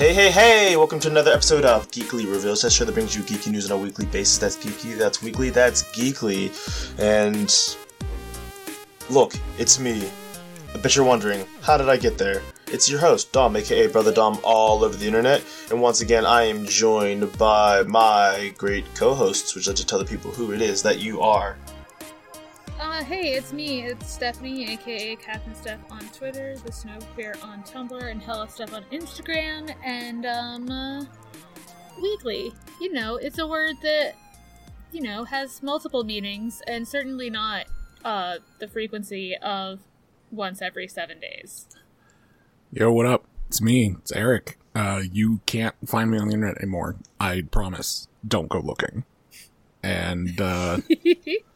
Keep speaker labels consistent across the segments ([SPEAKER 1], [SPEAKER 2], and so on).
[SPEAKER 1] Hey, hey, hey! Welcome to another episode of Geekly Reveals. That show that brings you geeky news on a weekly basis. That's geeky, that's weekly, that's geekly. And look, it's me. I bet you're wondering, how did I get there? It's your host, Dom, aka Brother Dom, all over the internet. And once again, I am joined by my great co hosts, which I to tell the people who it is that you are.
[SPEAKER 2] Uh, hey, it's me. It's Stephanie, aka Captain Steph on Twitter, the Snow Queer on Tumblr, and Hella Stuff on Instagram. And um, uh, weekly. You know, it's a word that you know has multiple meanings, and certainly not uh the frequency of once every seven days.
[SPEAKER 3] Yo, what up? It's me. It's Eric. Uh, you can't find me on the internet anymore. I promise. Don't go looking. And uh,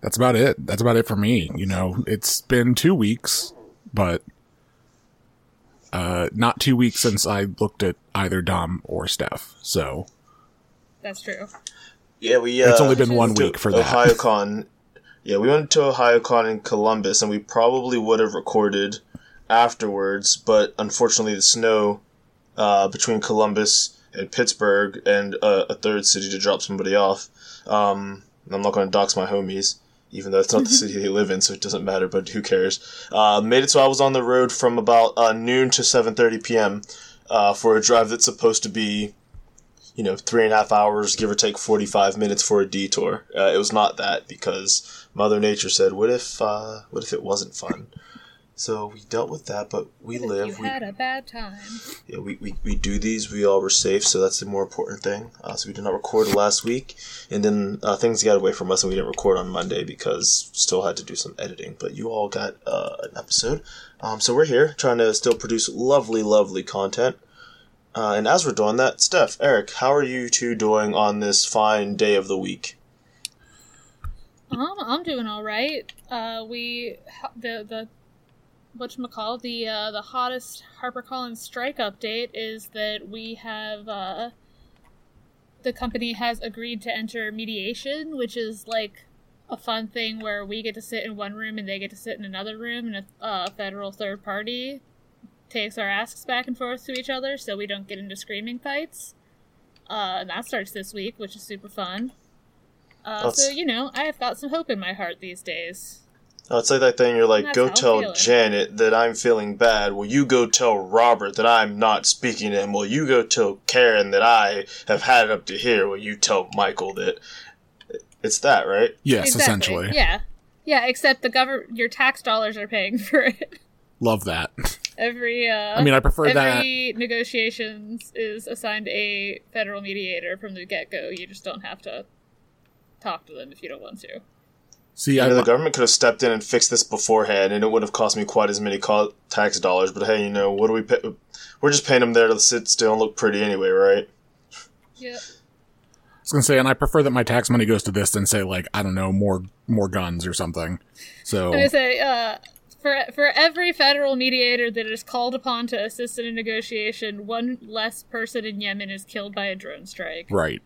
[SPEAKER 3] that's about it. That's about it for me. You know, it's been two weeks, but uh, not two weeks since I looked at either Dom or Steph. So
[SPEAKER 2] That's true.
[SPEAKER 1] Yeah, we. Uh,
[SPEAKER 3] it's only been one week for that.
[SPEAKER 1] OhioCon. Yeah, we went to OhioCon in Columbus, and we probably would have recorded afterwards, but unfortunately, the snow uh, between Columbus and Pittsburgh and uh, a third city to drop somebody off. Um, I'm not going to dox my homies, even though it's not the city they live in, so it doesn't matter. But who cares? Uh, made it so I was on the road from about uh, noon to 7:30 p.m. Uh, for a drive that's supposed to be you know, three and a half hours, give or take 45 minutes for a detour. Uh, it was not that because Mother Nature said, what if, uh, what if it wasn't fun? So we dealt with that, but we
[SPEAKER 2] You
[SPEAKER 1] live. We,
[SPEAKER 2] had a bad time.
[SPEAKER 1] yeah, we, we, we do these. We all were safe, so that's the more important thing. Uh, so we did not record last week, and then uh, things got away from us, and we didn't record on Monday because still had to do some editing. But you all got uh, an episode, um, so we're here trying to still produce lovely, lovely content. Uh, and as we're doing that, Steph, Eric, how are you two doing on this fine day of the week?
[SPEAKER 2] Um, I'm doing all right. Uh, we the the what McCall, the uh, the hottest HarperCollins strike update is that we have uh, the company has agreed to enter mediation, which is like a fun thing where we get to sit in one room and they get to sit in another room, and a uh, federal third party takes our asks back and forth to each other, so we don't get into screaming fights. Uh, and that starts this week, which is super fun. Uh, so you know, I have got some hope in my heart these days.
[SPEAKER 1] Oh, it's like that thing you're like,
[SPEAKER 2] That's
[SPEAKER 1] go tell
[SPEAKER 2] feeling.
[SPEAKER 1] Janet that I'm feeling bad. Will you go tell Robert that I'm not speaking to him? Will you go tell Karen that I have had it up to here? Will you tell Michael that it's that, right?
[SPEAKER 3] yes,
[SPEAKER 2] Exactly.
[SPEAKER 3] essentially.
[SPEAKER 2] Yeah, yeah. Except the government, your tax dollars are paying for it.
[SPEAKER 3] Love that.
[SPEAKER 2] Every uh,
[SPEAKER 3] I mean, I prefer that.
[SPEAKER 2] every negotiations is assigned a federal mediator from the get go. You just don't have to talk to them if you don't want to.
[SPEAKER 3] See,
[SPEAKER 1] You
[SPEAKER 3] I,
[SPEAKER 1] know, the government could have stepped in and fixed this beforehand, and it wouldn't have cost me quite as many co- tax dollars. But hey, you know, what do we pay? We're just paying them there to sit still and look pretty anyway, right?
[SPEAKER 2] Yep.
[SPEAKER 3] I was gonna say, and I prefer that my tax money goes to this than say like I don't know more more guns or something. So
[SPEAKER 2] I'm gonna say, uh, for for every federal mediator that is called upon to assist in a negotiation, one less person in Yemen is killed by a drone strike.
[SPEAKER 3] right,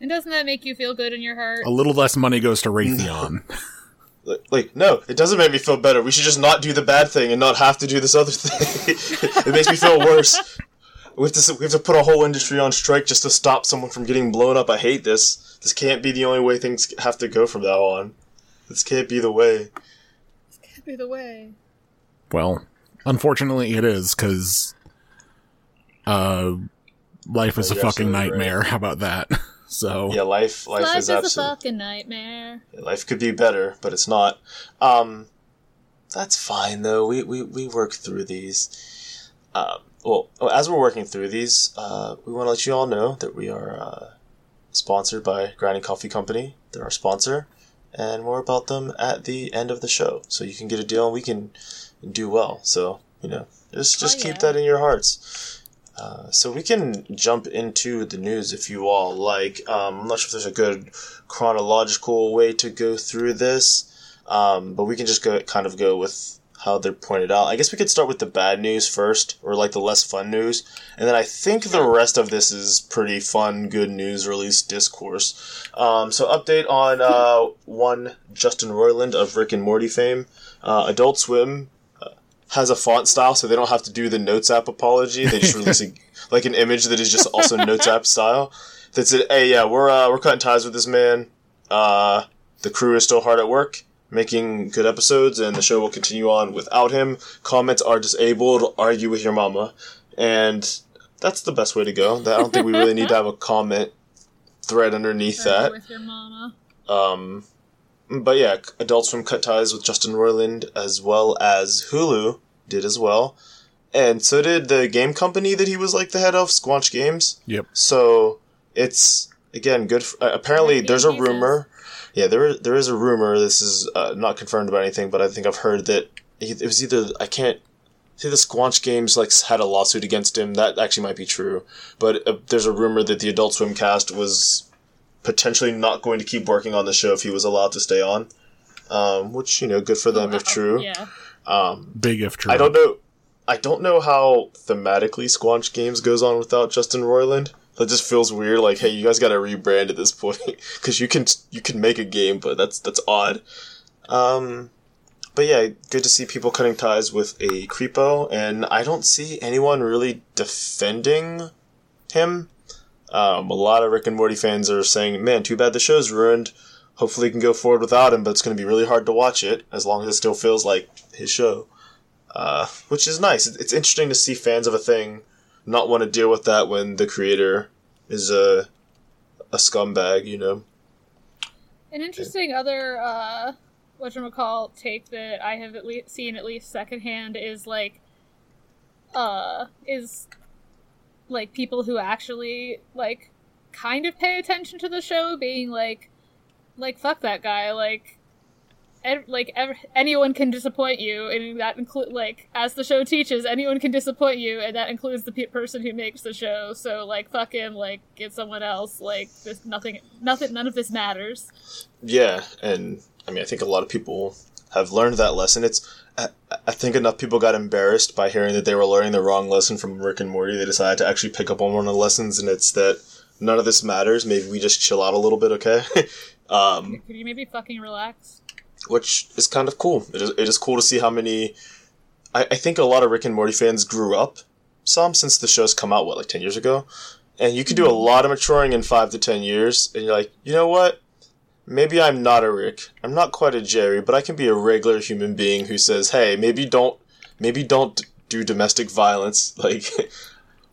[SPEAKER 2] And doesn't that make you feel good in your heart?
[SPEAKER 3] a little less money goes to Raytheon.
[SPEAKER 1] Like, like, no, it doesn't make me feel better. We should just not do the bad thing and not have to do this other thing. it makes me feel worse. We have, to, we have to put a whole industry on strike just to stop someone from getting blown up. I hate this. This can't be the only way things have to go from now on. This can't be the way.
[SPEAKER 2] this can't be the way.
[SPEAKER 3] well, unfortunately, it is because uh, life is
[SPEAKER 1] Oh,
[SPEAKER 3] a fucking
[SPEAKER 1] absolutely right.
[SPEAKER 3] nightmare. How about that? So
[SPEAKER 1] Yeah, life life,
[SPEAKER 2] Life
[SPEAKER 1] is
[SPEAKER 2] is a fucking nightmare.
[SPEAKER 1] life could be better, but it's not. Um, that's fine though. We we, we work through these. Um, well, as we're working through these, uh, we want to let you all know that we are uh, sponsored by Grinding Coffee Company. They're our sponsor, and more about them at the end of the show. So you can get a deal, and we can do well. So you know, just just
[SPEAKER 2] Oh,
[SPEAKER 1] keep that in your hearts. Uh, so we can jump into the news if you all like. Um, I'm not sure if there's a good chronological way to go through this, um, but we can just go kind of go with how they're pointed out. I guess we could start with the bad news first, or like the less fun news, and then I think the rest of this is pretty fun, good news release discourse. Um, so update on uh, one Justin Roiland of Rick and Morty fame. Uh, Adult Swim has a font style, so they don't have to do the Notes app apology. They just release a like an image that is just also notes app style. That said, "Hey, yeah, we're uh, we're cutting ties with this man. Uh, the crew is still hard at work." Making good episodes, and the show will continue on without him. Comments are disabled. Argue with your mama, and that's the best way to go. I don't think we really need to have a comment thread underneath that.
[SPEAKER 2] With your mama.
[SPEAKER 1] Um, but yeah, Adult Swim cut ties with Justin Roiland as well as Hulu did as well, and so did the game company that he was like the head of, Squanch Games.
[SPEAKER 3] Yep.
[SPEAKER 1] So it's again good. For, uh, apparently,
[SPEAKER 2] Maybe
[SPEAKER 1] there's a
[SPEAKER 2] pieces.
[SPEAKER 1] rumor. Yeah, there there is a rumor. This is uh, not confirmed by anything, but I think I've heard that he- it was either I can't. See, the Squanch Games like had a lawsuit against him. That actually might be true, but uh, there's a rumor that the Adult Swim cast was potentially not going to keep working on the show if he was allowed to stay on. Um, which you know, good for them if true.
[SPEAKER 2] Yeah.
[SPEAKER 1] Um,
[SPEAKER 3] Big if true.
[SPEAKER 1] I don't know. I don't know how thematically Squanch Games goes on without Justin Roiland. That just feels weird. Like, hey, you guys got to rebrand at this point because you can you can make a game, but that's that's odd. Um, but yeah, good to see people cutting ties with a creepo, and I don't see anyone really defending him. Um, a lot of Rick and Morty fans are saying, "Man, too bad the show's ruined. Hopefully, can go forward without him, but it's going to be really hard to watch it as long as it still feels like his show." Uh, which is nice. It's interesting to see fans of a thing not want to deal with that when the creator is a a scumbag. You know.
[SPEAKER 2] An interesting other uh whatchamacall take that I have at least seen at least secondhand is like uh is like people who actually like kind of pay attention to the show being like like fuck that guy like ev- like ev- anyone can disappoint you and that include like as the show teaches anyone can disappoint you and that includes the pe- person who makes the show so like fuck him like get someone else like this nothing nothing none of this matters.
[SPEAKER 1] Yeah, and I mean, I think a lot of people have learned that lesson. It's I, I think enough people got embarrassed by hearing that they were learning the wrong lesson from Rick and Morty. They decided to actually pick up on one of the lessons, and it's that none of this matters. Maybe we just chill out a little bit, okay? um,
[SPEAKER 2] Could you maybe fucking relax?
[SPEAKER 1] which is kind of cool. It is, it is cool to see how many. I, I think a lot of Rick and Morty fans grew up some since the show's come out, what, like 10 years ago? And you can do a lot of maturing in five to 10 years, and you're like, you know what? Maybe I'm not a Rick. I'm not quite a Jerry, but I can be a regular human being who says, hey, maybe don't, maybe don't do domestic violence. Like,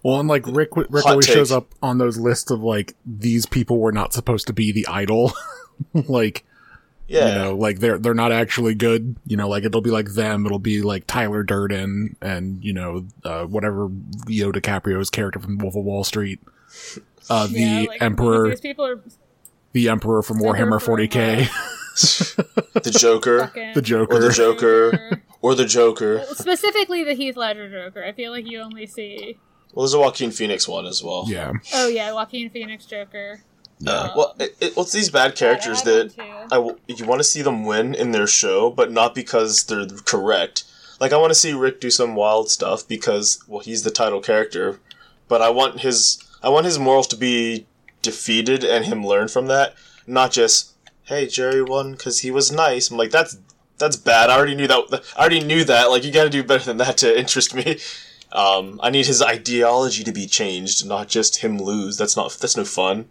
[SPEAKER 3] Well, and like Rick, Rick
[SPEAKER 1] Hot
[SPEAKER 3] always
[SPEAKER 1] take.
[SPEAKER 3] shows up on those lists of like these people were not supposed to be the idol. like
[SPEAKER 1] yeah.
[SPEAKER 3] you know, like they're they're not actually good. You know, like it'll be like them. It'll be like Tyler Durden and you know uh, whatever Leo DiCaprio's character from Wolf of Wall Street. Uh, the
[SPEAKER 2] yeah, like,
[SPEAKER 3] emperor,
[SPEAKER 2] These people are
[SPEAKER 3] the emperor from Warhammer
[SPEAKER 2] from,
[SPEAKER 3] 40k,
[SPEAKER 1] the Joker,
[SPEAKER 2] fucking
[SPEAKER 3] the Joker.
[SPEAKER 1] or the Joker, or the Joker.
[SPEAKER 2] Specifically, the Heath Ledger Joker. I feel like you only see.
[SPEAKER 1] Well, there's a Joaquin Phoenix one as well.
[SPEAKER 3] yeah,
[SPEAKER 2] Oh yeah, Joaquin Phoenix Joker.
[SPEAKER 1] Uh, well, it, it, well, it's these bad characters
[SPEAKER 2] Yeah, I
[SPEAKER 1] that. I w- you want to see them win in their show, but not because they're correct. Like I want to see Rick do some wild stuff because well, he's the title character, but I want his I want his morals to be defeated and him learn from that, not just hey Jerry won because he was nice. I'm like that's that's bad. I already knew that. I already knew that. Like you got to do better than that to interest me. Um, I need his ideology to be changed, not just him lose. That's not that's no fun.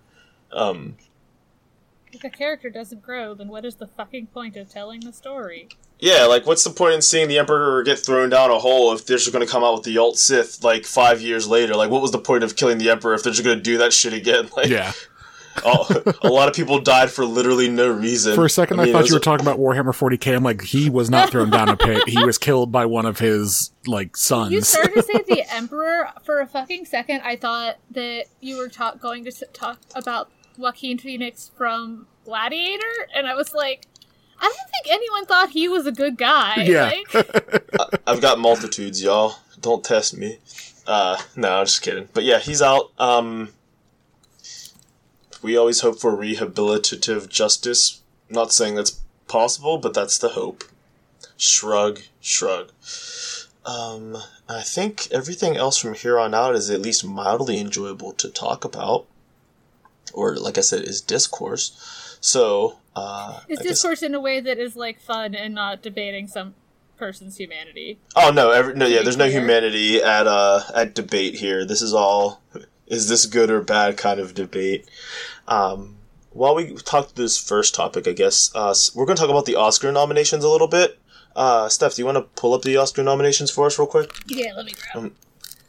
[SPEAKER 1] Um,
[SPEAKER 2] If a character doesn't grow, then what is the fucking point of telling the story?
[SPEAKER 1] Yeah, like what's the point in seeing the Emperor get thrown down a hole if they're just going to come out with the Alt Sith like five years later? Like, what was the point of killing the Emperor if they're just going to do that shit again? Like,
[SPEAKER 3] yeah.
[SPEAKER 1] oh, a lot of people died for literally no reason.
[SPEAKER 3] For a second, I,
[SPEAKER 1] mean, it
[SPEAKER 3] thought you were
[SPEAKER 1] a-
[SPEAKER 3] talking about Warhammer 40k. I'm like, he was not thrown down a pit. He was killed by one of his like sons.
[SPEAKER 2] You started to say the Emperor for a fucking second. I thought that you were ta- going to talk about Joaquin Phoenix from Gladiator, and I was like, I don't think anyone thought he was a good guy.
[SPEAKER 3] Yeah.
[SPEAKER 2] Like,
[SPEAKER 1] I've got multitudes, y'all. Don't test me. Uh, no, I'm just kidding. But yeah, he's out. Um, we always hope for rehabilitative justice. Not saying that's possible, but that's the hope. Shrug, shrug. Um, I think everything else from here on out is at least mildly enjoyable to talk about. Or, like I said, is discourse. So, uh,
[SPEAKER 2] it's
[SPEAKER 1] I guess-
[SPEAKER 2] discourse in a way that is like fun and not debating some person's humanity.
[SPEAKER 1] Oh no, every, no, yeah. There's no humanity at uh at debate here. This is all is this good or bad kind of debate. Um, while we talk this first topic, I guess uh, we're going to talk about the Oscar nominations a little bit. Uh, Steph, do you want to pull up the Oscar nominations for us real quick?
[SPEAKER 2] Yeah, let me grab.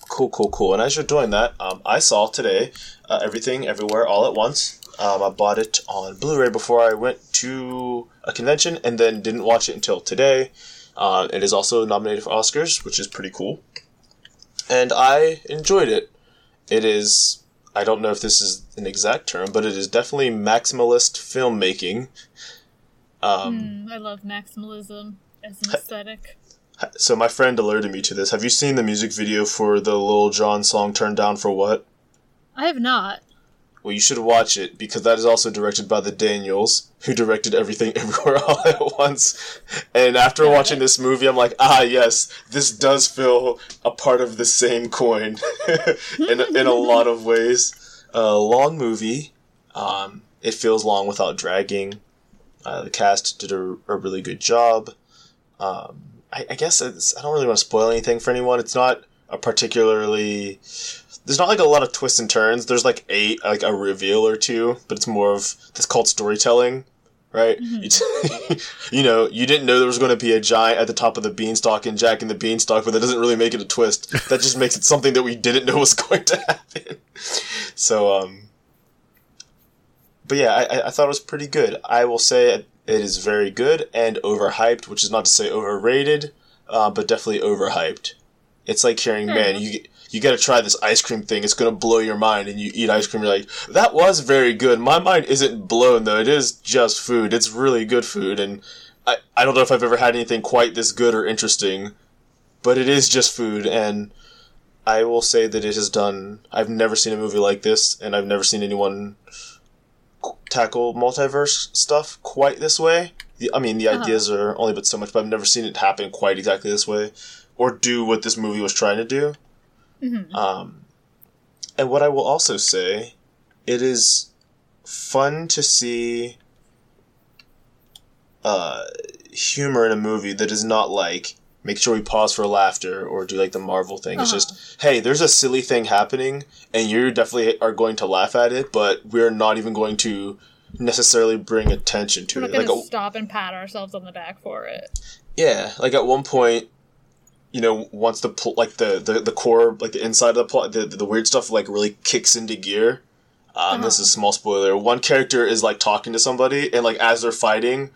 [SPEAKER 1] Cool, cool, cool. And as you're doing that, um, I saw today uh, Everything Everywhere All at Once. Um, I bought it on Blu-ray before I went to a convention, and then didn't watch it until today. Uh, it is also nominated for Oscars, which is pretty cool. And I enjoyed it. It is. I don't know if this is an exact term, but it is definitely maximalist filmmaking. Um,
[SPEAKER 2] Hmm, I love maximalism as an aesthetic.
[SPEAKER 1] So my friend alerted me to this. Have you seen the music video for the Lil Jon song "Turn Down for What"?
[SPEAKER 2] I have not.
[SPEAKER 1] Well, you should watch it because that is also directed by the Daniels, who directed Everything Everywhere All at Once. And after
[SPEAKER 2] Got
[SPEAKER 1] watching this movie, I'm like, ah, yes, this does feel a part of the same coin in, in a lot of ways. A long movie. Um, it feels long without dragging. Uh, the cast did a, a really good job. Um, I, I guess it's, I don't really want to spoil anything for anyone. It's not a particularly there's not like a lot of twists and turns. There's like a like a reveal or two, but it's more of that's called storytelling, right? It's- you know, you didn't know there was going to be a giant at the top of the beanstalk and Jack in the Beanstalk, but that doesn't really make it a twist. That just makes it something that we didn't know was going to happen. So, um, but yeah, I, I- I thought it was pretty good. I will say it is very good and overhyped, which is not to say overrated, uh, but definitely overhyped. It's like hearing, man, you you got to try this ice cream thing. It's gonna blow your mind, and you eat ice cream. You're like, that was very good. My mind isn't blown though. It is just food. It's really good food, and I I don't know if I've ever had anything quite this good or interesting, but it is just food, and I will say that it has done. I've never seen a movie like this, and I've never seen anyone tackle multiverse stuff quite this way. The- I mean, the
[SPEAKER 2] Uh-huh.
[SPEAKER 1] ideas are only but so much, but I've never seen it happen quite exactly this way, or do what this movie was trying to do.
[SPEAKER 2] Mhm.
[SPEAKER 1] Um, and what I will also say, it is fun to see uh, humor in a movie that is not like make sure we pause for laughter or do like the Marvel thing. It's
[SPEAKER 2] Uh-huh.
[SPEAKER 1] just hey, there's a silly thing happening, and you definitely are going to laugh at it, but we're not even going to necessarily bring attention to
[SPEAKER 2] We're
[SPEAKER 1] it. Like a-
[SPEAKER 2] stop and pat ourselves on the back for it.
[SPEAKER 1] yeah, like at one point, you know, once the pl- like the, the the core, like the inside of the plot, the the weird stuff like really kicks into gear. Um, This
[SPEAKER 2] Uh-huh.
[SPEAKER 1] is a small spoiler. One character is like talking to somebody, and like as they're fighting,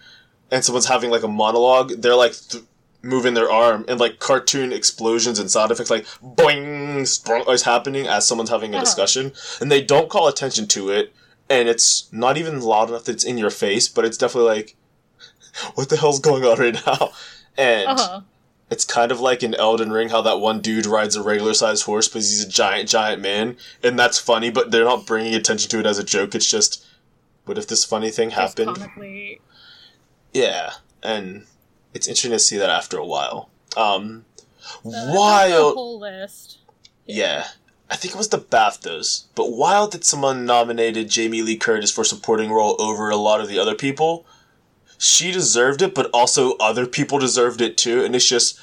[SPEAKER 1] and someone's having like a monologue, they're like th- moving their arm, and like cartoon explosions and sound effects like boing sprung is happening as someone's having a
[SPEAKER 2] Uh-huh.
[SPEAKER 1] discussion, and they don't call attention to it, and it's not even loud enough that it's in your face, but it's definitely like, what the hell's going on right now? And
[SPEAKER 2] Uh huh.
[SPEAKER 1] it's kind of like in Elden Ring how that one dude rides a regular sized horse because he's a giant, giant man, and that's funny, but they're not bringing attention to it as a joke. It's just, what if this funny thing happened? Yeah, and it's interesting to see that after a while. Um,
[SPEAKER 2] Uh, the whole list.
[SPEAKER 1] yeah, I think it was the BAFTAs, but while that someone nominated Jamie Lee Curtis for supporting role over a lot of the other people, she deserved it, but also other people deserved it too. And it's just,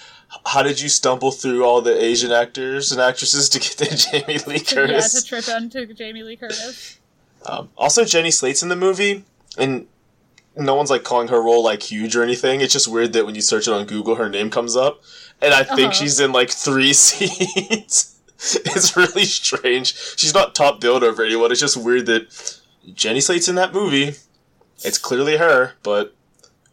[SPEAKER 1] how did you stumble through all the Asian actors and actresses to get to Jamie Lee
[SPEAKER 2] Curtis? yeah, to trip onto Jamie Lee Curtis.
[SPEAKER 1] Um, also, Jenny Slate's in the movie, and no one's like calling her role like huge or anything. It's just weird that when you search it on Google, her name comes up, and I think
[SPEAKER 2] Uh-huh.
[SPEAKER 1] she's in like three scenes. it's really strange. She's not top billed over anyone. It's just weird that Jenny Slate's in that movie. It's clearly her, but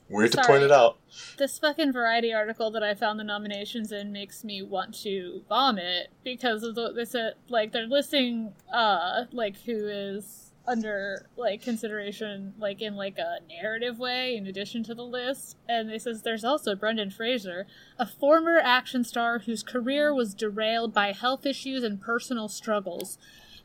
[SPEAKER 1] weird to point it out.
[SPEAKER 2] This fucking variety article that I found the nominations in makes me want to vomit because of the this like they're listing uh like who is under like consideration like in like a narrative way in addition to the list and they says there's also Brendan Fraser a former action star whose career was derailed by health issues and personal struggles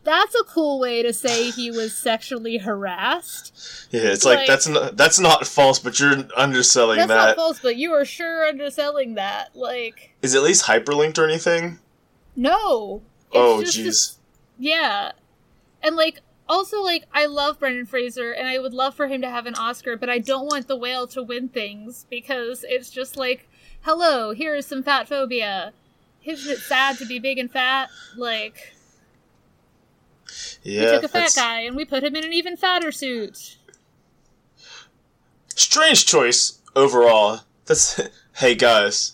[SPEAKER 2] that's a cool way to say he was sexually harassed
[SPEAKER 1] Yeah, it's like,
[SPEAKER 2] Like-
[SPEAKER 1] that's not that's not false, but you're underselling
[SPEAKER 2] that's
[SPEAKER 1] that.
[SPEAKER 2] not false but you are sure underselling that like
[SPEAKER 1] Is it at least hyperlinked or anything?
[SPEAKER 2] No.
[SPEAKER 1] Oh, jeez.
[SPEAKER 2] yeah. And like also like I love Brendan Fraser and I would love for him to have an Oscar, but I don't want the whale to win things because it's just like, hello, here is some fat phobia. Isn't it sad to be big and fat? Like
[SPEAKER 1] Yeah,
[SPEAKER 2] we took a fat
[SPEAKER 1] that's-
[SPEAKER 2] guy and we put him in an even fatter suit.
[SPEAKER 1] strange choice overall. That's hey guys,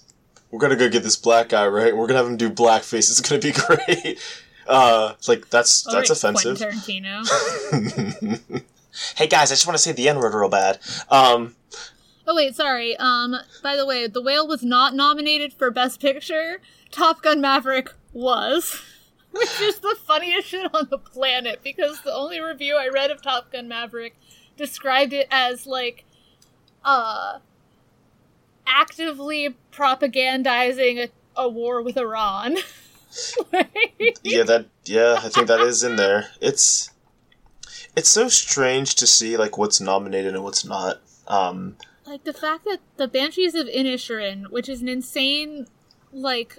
[SPEAKER 1] we're gonna go get this black guy, right? We're gonna have him do blackface. It's gonna be great. Uh, it's like that's
[SPEAKER 2] All
[SPEAKER 1] that's
[SPEAKER 2] right,
[SPEAKER 1] offensive.
[SPEAKER 2] Quentin Tarantino.
[SPEAKER 1] hey guys, I just want to say the N word real bad. Um,
[SPEAKER 2] Oh wait, sorry. Um, by the way, The Whale was not nominated for Best Picture. Top Gun Maverick was, which is the funniest shit on the planet because the only review I read of Top Gun Maverick described it as like, uh, actively propagandizing a, a war with Iran.
[SPEAKER 1] Yeah, that yeah, I think that is in there. It's it's so strange to see like what's nominated and what's not. Um,
[SPEAKER 2] like the fact that the Banshees of Inisherin, which is an insane like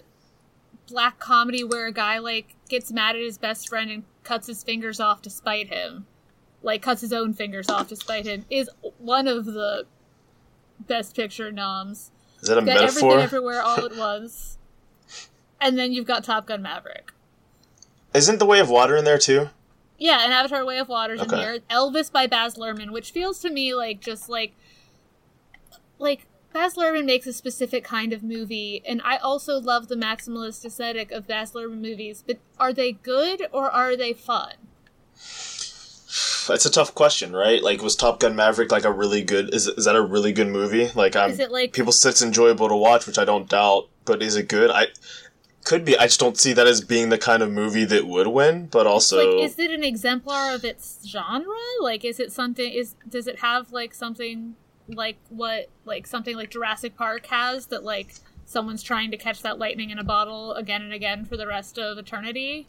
[SPEAKER 2] black comedy where a guy like gets mad at his best friend and cuts his fingers off to spite him, like cuts his own fingers off to spite him, is one of the best picture noms.
[SPEAKER 1] is that a
[SPEAKER 2] everything
[SPEAKER 1] metaphor?
[SPEAKER 2] everywhere all at once. And then you've got Top Gun Maverick.
[SPEAKER 1] Isn't the Way of Water in there too?
[SPEAKER 2] Yeah, and Avatar: Way of Water's
[SPEAKER 1] Okay.
[SPEAKER 2] in here. Elvis by Baz Luhrmann, which feels to me like just like like Baz Luhrmann makes a specific kind of movie, and I also love the maximalist aesthetic of Baz Luhrmann movies. But are they good or are they fun?
[SPEAKER 1] That's a tough question, right? Like, was Top Gun Maverick like a really good? Is is that a really good movie? Like, um,
[SPEAKER 2] Is it like
[SPEAKER 1] people say it's enjoyable to watch, which I don't doubt. But is it good? I could be. I just don't see that as being the kind of movie that would win. But also,
[SPEAKER 2] like is it an exemplar of its genre? Like is it something is does it have like something like what like something like Jurassic Park has that like someone's trying to catch that lightning in a bottle again and again for the rest of eternity?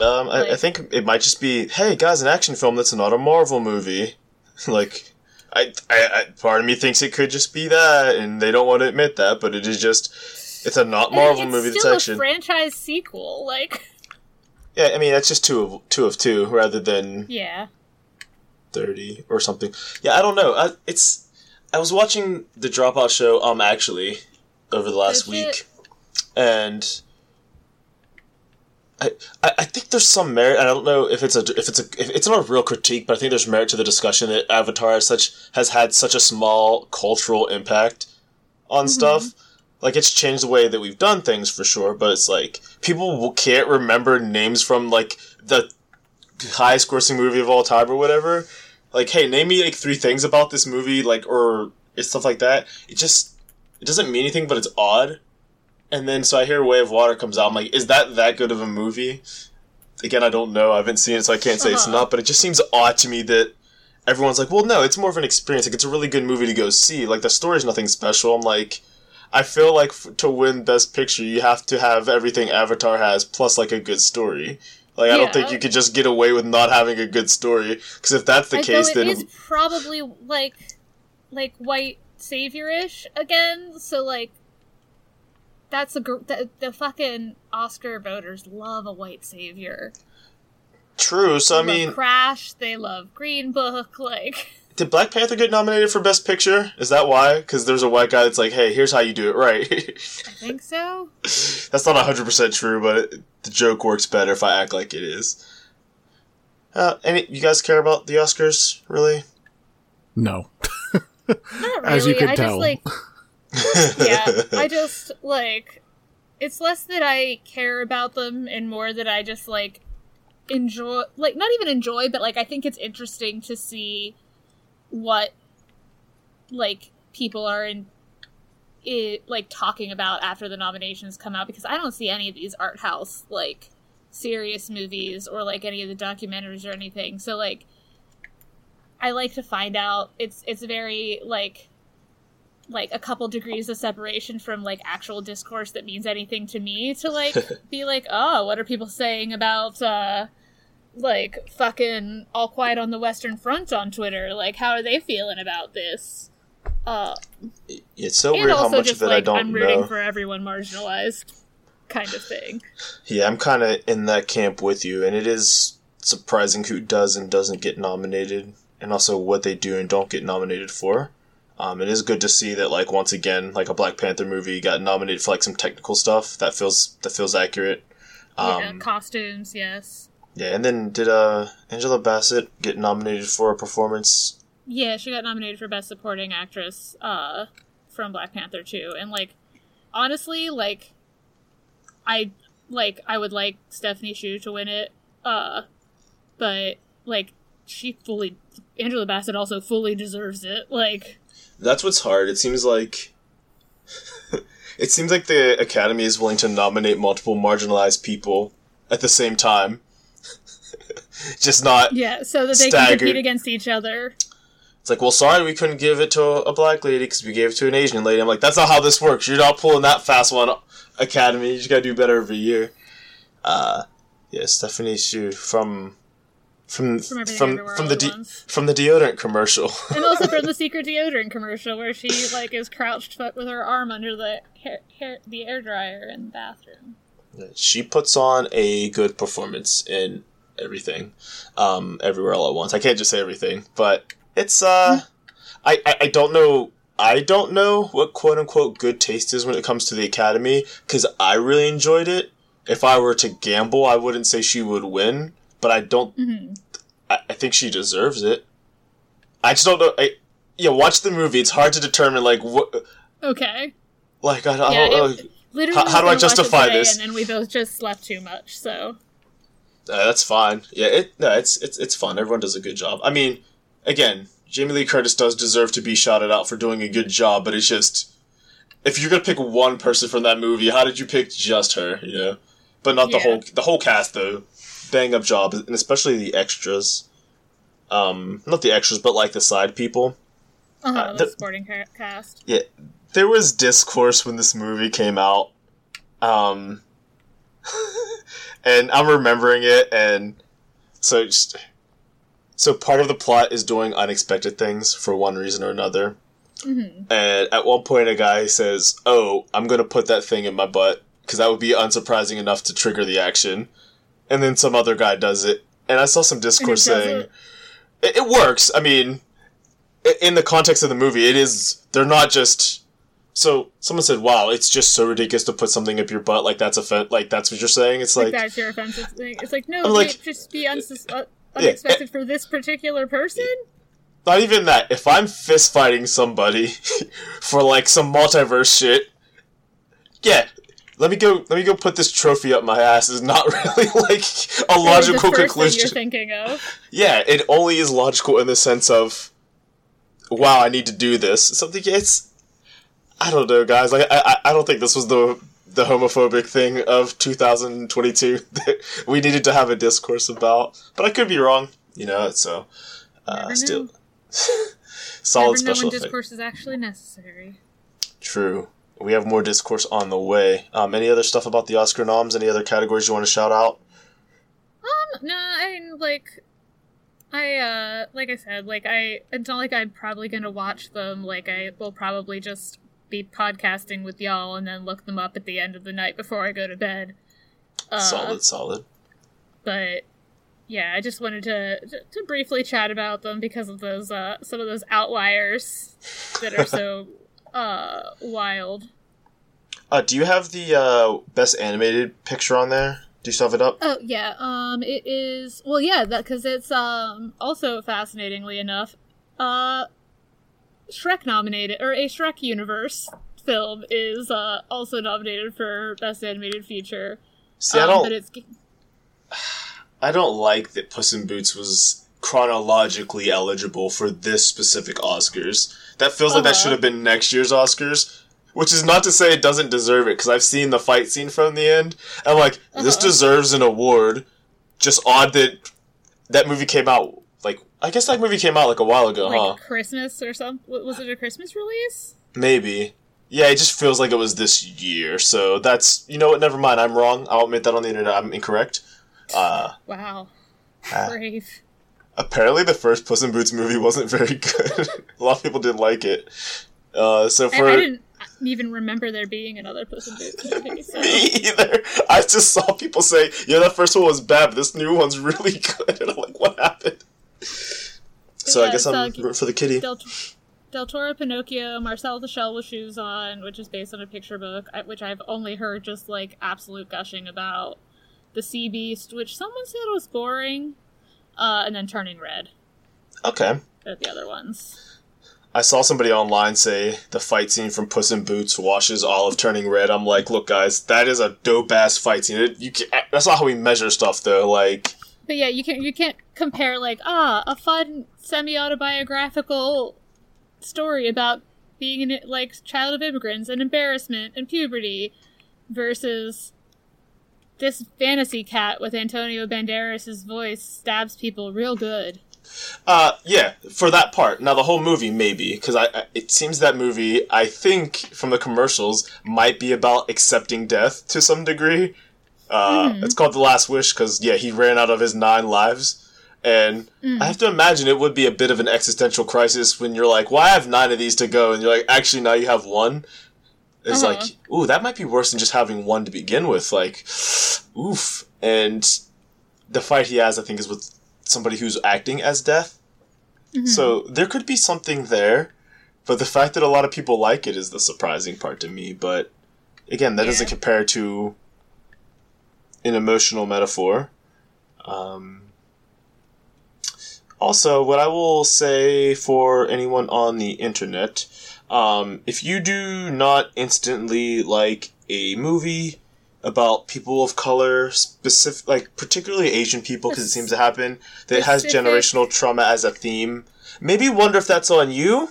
[SPEAKER 1] um, I, I think it might just be, hey guys, an action film that's not a Marvel movie. like, I, I, I, part of me thinks it could just be that, and they don't want to admit that. But it is just, it's a not Marvel
[SPEAKER 2] it's
[SPEAKER 1] movie that's
[SPEAKER 2] still
[SPEAKER 1] action.
[SPEAKER 2] a franchise sequel. Like
[SPEAKER 1] yeah, I mean that's just two of two of two rather than
[SPEAKER 2] yeah.
[SPEAKER 1] 30 or something. Yeah, I don't know. I, it's I was watching the Dropout show um actually over the last week and I, I I think there's some merit. I don't know if it's a if it's a if it's not a real critique, but I think there's merit to the discussion that Avatar has such has had such a small cultural impact on stuff. Like it's changed the way that we've done things for sure, but it's like people can't remember names from like the highest grossing movie of all time or whatever. Like, hey, name me like three things about this movie, like or it's stuff like that. It just it doesn't mean anything, but it's odd. And then so I hear Way of Water comes out. I'm like, is that that good of a movie? Again, I don't know. I haven't seen it, so I can't say it's
[SPEAKER 2] Uh-huh.
[SPEAKER 1] not. But it just seems odd to me that everyone's like, well, no, it's more of an experience. Like, it's a really good movie to go see. Like, the story's nothing special. I'm like, I feel like f- to win Best Picture, you have to have everything Avatar has plus like a good story. Like, I don't think you could just get away with not having a good story. Because if that's the
[SPEAKER 2] Although
[SPEAKER 1] case,
[SPEAKER 2] it
[SPEAKER 1] then
[SPEAKER 2] is probably like like white savior-ish again. So like that's a gr- the, the fucking Oscar voters love a white savior.
[SPEAKER 1] true. So I
[SPEAKER 2] love
[SPEAKER 1] mean,
[SPEAKER 2] Crash. They love Green Book. Like
[SPEAKER 1] Did Black Panther get nominated for Best Picture? Is that why? Because there's a white guy that's like, hey, here's how you do it right.
[SPEAKER 2] I think so.
[SPEAKER 1] that's not 100% true, but it, the joke works better if I act like it is. Uh, any, you guys care about the Oscars, really?
[SPEAKER 3] No.
[SPEAKER 2] Not really.
[SPEAKER 3] As you could
[SPEAKER 2] I
[SPEAKER 3] tell.
[SPEAKER 2] just like yeah. I just like it's less that I care about them and more that I just like enjoy like not even enjoy but like I think it's interesting to see what like people are in it like talking about after the nominations come out because I don't see any of these art house like serious movies or like any of the documentaries or anything. So like I like to find out it's it's very like like a couple degrees of separation from like actual discourse that means anything to me to like be like, oh, what are people saying about uh like fucking all quiet on the western front on Twitter? Like how are they feeling about this? Uh
[SPEAKER 1] it's so weird how much
[SPEAKER 2] just
[SPEAKER 1] of it I don't
[SPEAKER 2] I'm rooting
[SPEAKER 1] know.
[SPEAKER 2] for everyone marginalized kind of thing.
[SPEAKER 1] Yeah, I'm kind of in that camp with you, and it is surprising who does and doesn't get nominated, and also what they do and don't get nominated for. Um, it is good to see that, like once again, like a Black Panther movie got nominated for like some technical stuff that feels that feels accurate. Um,
[SPEAKER 2] yeah, costumes, yes.
[SPEAKER 1] Yeah, and then did uh Angela Bassett get nominated for a performance?
[SPEAKER 2] Yeah, she got nominated for Best Supporting Actress uh, from Black Panther 2. And, like, honestly, like, I, like, I would like Stephanie Hsu to win it, uh, but, like, she fully, Angela Bassett also fully deserves it. Like,
[SPEAKER 1] That's what's hard. It seems like it seems like the Academy is willing to nominate multiple marginalized people at the same time. Just not.
[SPEAKER 2] yeah, so that they can compete against each other.
[SPEAKER 1] It's like, well, sorry, we couldn't give it to a, a black lady because we gave it to an Asian lady. I'm like, that's not how this works. You're not pulling that fast one, Academy. You just gotta do better every year. Uh, yeah, Stephanie Hsu from from
[SPEAKER 2] From
[SPEAKER 1] from from the de- from the deodorant commercial.
[SPEAKER 2] and also from the secret deodorant commercial where she like is crouched but with her arm under the hair, hair the air dryer in the bathroom.
[SPEAKER 1] she puts on a good performance in everything um everywhere all at once i can't just say everything but it's uh I, I i don't know i don't know what quote unquote good taste is when it comes to the academy because i really enjoyed it if i were to gamble i wouldn't say she would win but i don't
[SPEAKER 2] hmm
[SPEAKER 1] i, I think she deserves it i just don't know I, yeah watch the movie it's hard to determine like what
[SPEAKER 2] Okay.
[SPEAKER 1] like i, I
[SPEAKER 2] Yeah,
[SPEAKER 1] don't know
[SPEAKER 2] it- Literally,
[SPEAKER 1] How- how do I
[SPEAKER 2] we watched it
[SPEAKER 1] justify this?
[SPEAKER 2] And then we both just slept too much. So
[SPEAKER 1] Uh, that's fine. Yeah, it no, it's it's it's fun. Everyone does a good job. I mean, again, Jamie Lee Curtis does deserve to be shouted out for doing a good job, but it's just if you're gonna pick one person from that movie, how did you pick just her? You know, but not the
[SPEAKER 2] Yeah.
[SPEAKER 1] whole the whole cast though. Bang up job, and especially the extras. Um, not the extras, but like the side people.
[SPEAKER 2] uh-huh,
[SPEAKER 1] Uh,
[SPEAKER 2] the,
[SPEAKER 1] the-
[SPEAKER 2] sporting cast.
[SPEAKER 1] Yeah, there was discourse when this movie came out. Um, and I'm remembering it, and so just, so part of the plot is doing unexpected things for one reason or another.
[SPEAKER 2] hmm
[SPEAKER 1] And at one point, a guy says, "Oh, I'm gonna put that thing in my butt because that would be unsurprising enough to trigger the action." And then some other guy does it, and I saw some discourse saying
[SPEAKER 2] it?
[SPEAKER 1] it, it works. I mean, in the context of the movie, it is. They're not just. So someone said, "Wow, it's just so ridiculous to put something up your butt like that's offen- like that's what you're saying." It's
[SPEAKER 2] Like,
[SPEAKER 1] like,
[SPEAKER 2] that's your offensive thing. It's like no,
[SPEAKER 1] I'm like-
[SPEAKER 2] just be unsus- uh, unexpected for this particular person.
[SPEAKER 1] not even that. If I'm fist fighting somebody for like some multiverse shit, yeah, let me go. Let me go put this trophy up my ass is not really like a logical conclusion.
[SPEAKER 2] You're thinking of.
[SPEAKER 1] yeah, it only is logical in the sense of, wow, I need to do this. Something it's, I don't know, guys. Like, I, I, I don't think this was the the homophobic thing of 2022 that we needed to have a discourse about. But I could be wrong, you know. So, uh, still, solid
[SPEAKER 2] Never know when discourse is actually necessary.
[SPEAKER 1] True. We have more discourse on the way. Um, any other stuff about the Oscar noms? Any other categories you want to shout out?
[SPEAKER 2] Um, no, I mean, like, I, uh, like I said, like, I, it's not like I'm probably gonna watch them, like, I will probably just be podcasting with y'all and then look them up at the end of the night before I go to bed. Uh,
[SPEAKER 1] solid, solid.
[SPEAKER 2] But, yeah, I just wanted to, to, briefly chat about them because of those, uh, some of those outliers that are so, uh, wild.
[SPEAKER 1] Uh, do you have the uh, best animated picture on there? Do you still have it up?
[SPEAKER 2] Oh yeah, um, it is well, yeah, because it's um also fascinatingly enough, uh, Shrek nominated or a Shrek universe film is uh also nominated for best animated feature.
[SPEAKER 1] See, I
[SPEAKER 2] Um,
[SPEAKER 1] don't.
[SPEAKER 2] But it's
[SPEAKER 1] I don't like that Puss in Boots was chronologically eligible for this specific Oscars. That feels like that
[SPEAKER 2] Uh-huh.
[SPEAKER 1] should have been next year's Oscars. Which is not to say it doesn't deserve it, because I've seen the fight scene from the end. And I'm like, this
[SPEAKER 2] Uh-huh.
[SPEAKER 1] deserves an award. Just odd that that movie came out I guess that movie came out like a while ago,
[SPEAKER 2] like
[SPEAKER 1] huh?
[SPEAKER 2] Christmas or something. Was it a Christmas release?
[SPEAKER 1] Maybe. Yeah, it just feels like it was this year. So that's you know what? Never mind. I'm wrong. I'll admit that on the internet. I'm incorrect. Uh,
[SPEAKER 2] Wow,
[SPEAKER 1] Ah.
[SPEAKER 2] brave.
[SPEAKER 1] apparently, the first Puss in Boots movie wasn't very good. a lot of people didn't like it. Uh, so
[SPEAKER 2] I,
[SPEAKER 1] for
[SPEAKER 2] I didn't. even remember there being another Puss in Boots movie. So.
[SPEAKER 1] Me either. I just saw people say, "Yeah, that first one was bad, but this new one's really good," and I'm like, "What happened?" So
[SPEAKER 2] Yeah,
[SPEAKER 1] I guess I'm rooting for the kitty.
[SPEAKER 2] Del, Del Toro Pinocchio, Marcel the Shell with Shoes On, which is based on a picture book, which I've only heard just like absolute gushing about. The Sea Beast, which someone said was boring, uh, and then Turning Red.
[SPEAKER 1] Okay.
[SPEAKER 2] The other ones.
[SPEAKER 1] I saw somebody online say the fight scene from Puss in Boots washes all of Turning Red. I'm like, look, guys, that is a dope ass fight scene. It, you can, that's not how we measure stuff, though. Like,
[SPEAKER 2] But yeah, you can you can't compare like ah a fun semi autobiographical story about being an like child of immigrants and embarrassment and puberty versus this fantasy cat with Antonio Banderas' voice stabs people real good.
[SPEAKER 1] Uh, yeah, for that part. Now the whole movie, maybe, because I, I it seems that movie, I think from the commercials, might be about accepting death to some degree. Uh,
[SPEAKER 2] Mhm.
[SPEAKER 1] it's called The Last Wish because yeah, he ran out of his nine lives, and
[SPEAKER 2] Mm.
[SPEAKER 1] I have to imagine it would be a bit of an existential crisis when you're like, "Well, I have nine of these to go," and you're like, "Actually, now you have one." It's
[SPEAKER 2] Uh-huh.
[SPEAKER 1] like, ooh, that might be worse than just having one to begin with. Like, oof. And the fight he has, I think, is with somebody who's acting as death.
[SPEAKER 2] Mhm.
[SPEAKER 1] So there could be something there, but the fact that a lot of people like it is the surprising part to me. But again, that
[SPEAKER 2] Yeah.
[SPEAKER 1] doesn't compare to an emotional metaphor. Um, also, what I will say for anyone on the internet, um, if you do not instantly like a movie about people of color, specific, like particularly Asian people, because it seems to happen, that has generational trauma as a theme, maybe wonder if that's on you.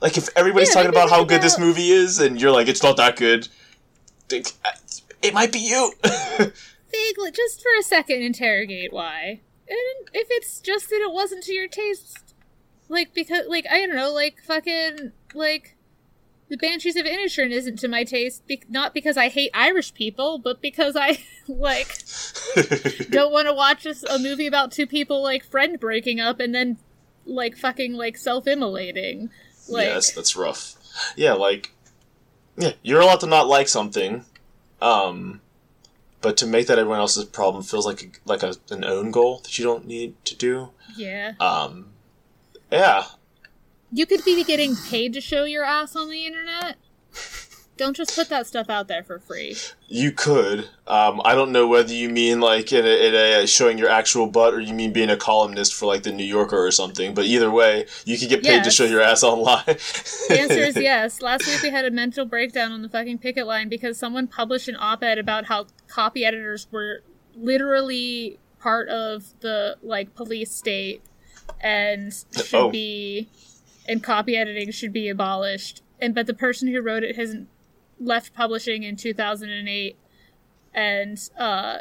[SPEAKER 1] Like if everybody's
[SPEAKER 2] Yeah,
[SPEAKER 1] talking about how good this movie is, and you're like, it's not that good. It might be you.
[SPEAKER 2] Vaguely, just for a second, interrogate why. And if it's just that it wasn't to your taste, like because, like I don't know, like fucking, like the Banshees of Inisherin isn't to my taste. Be- not because I hate Irish people, but because I like don't want to watch a movie about two people like friend breaking up and then like fucking like self-immolating. Like,
[SPEAKER 1] yes, that's rough. Yeah, like, yeah, you're allowed to not like something, um, but to make that everyone else's problem feels like a, like a, an own goal that you don't need to do.
[SPEAKER 2] yeah.
[SPEAKER 1] Um, yeah,
[SPEAKER 2] You could be getting paid to show your ass on the internet. Don't just put that stuff out there for free.
[SPEAKER 1] you could. Um, I don't know whether you mean like in a, in a showing your actual butt, or you mean being a columnist for like the New Yorker or something. But either way, you could get paid to show your ass online.
[SPEAKER 2] The answer is yes. Last week we had a mental breakdown on the fucking picket line because someone published an op-ed about how copy editors were literally part of the like police state and should
[SPEAKER 1] Oh.
[SPEAKER 2] be and copy editing should be abolished. And but the person who wrote it has left publishing in 2008 and uh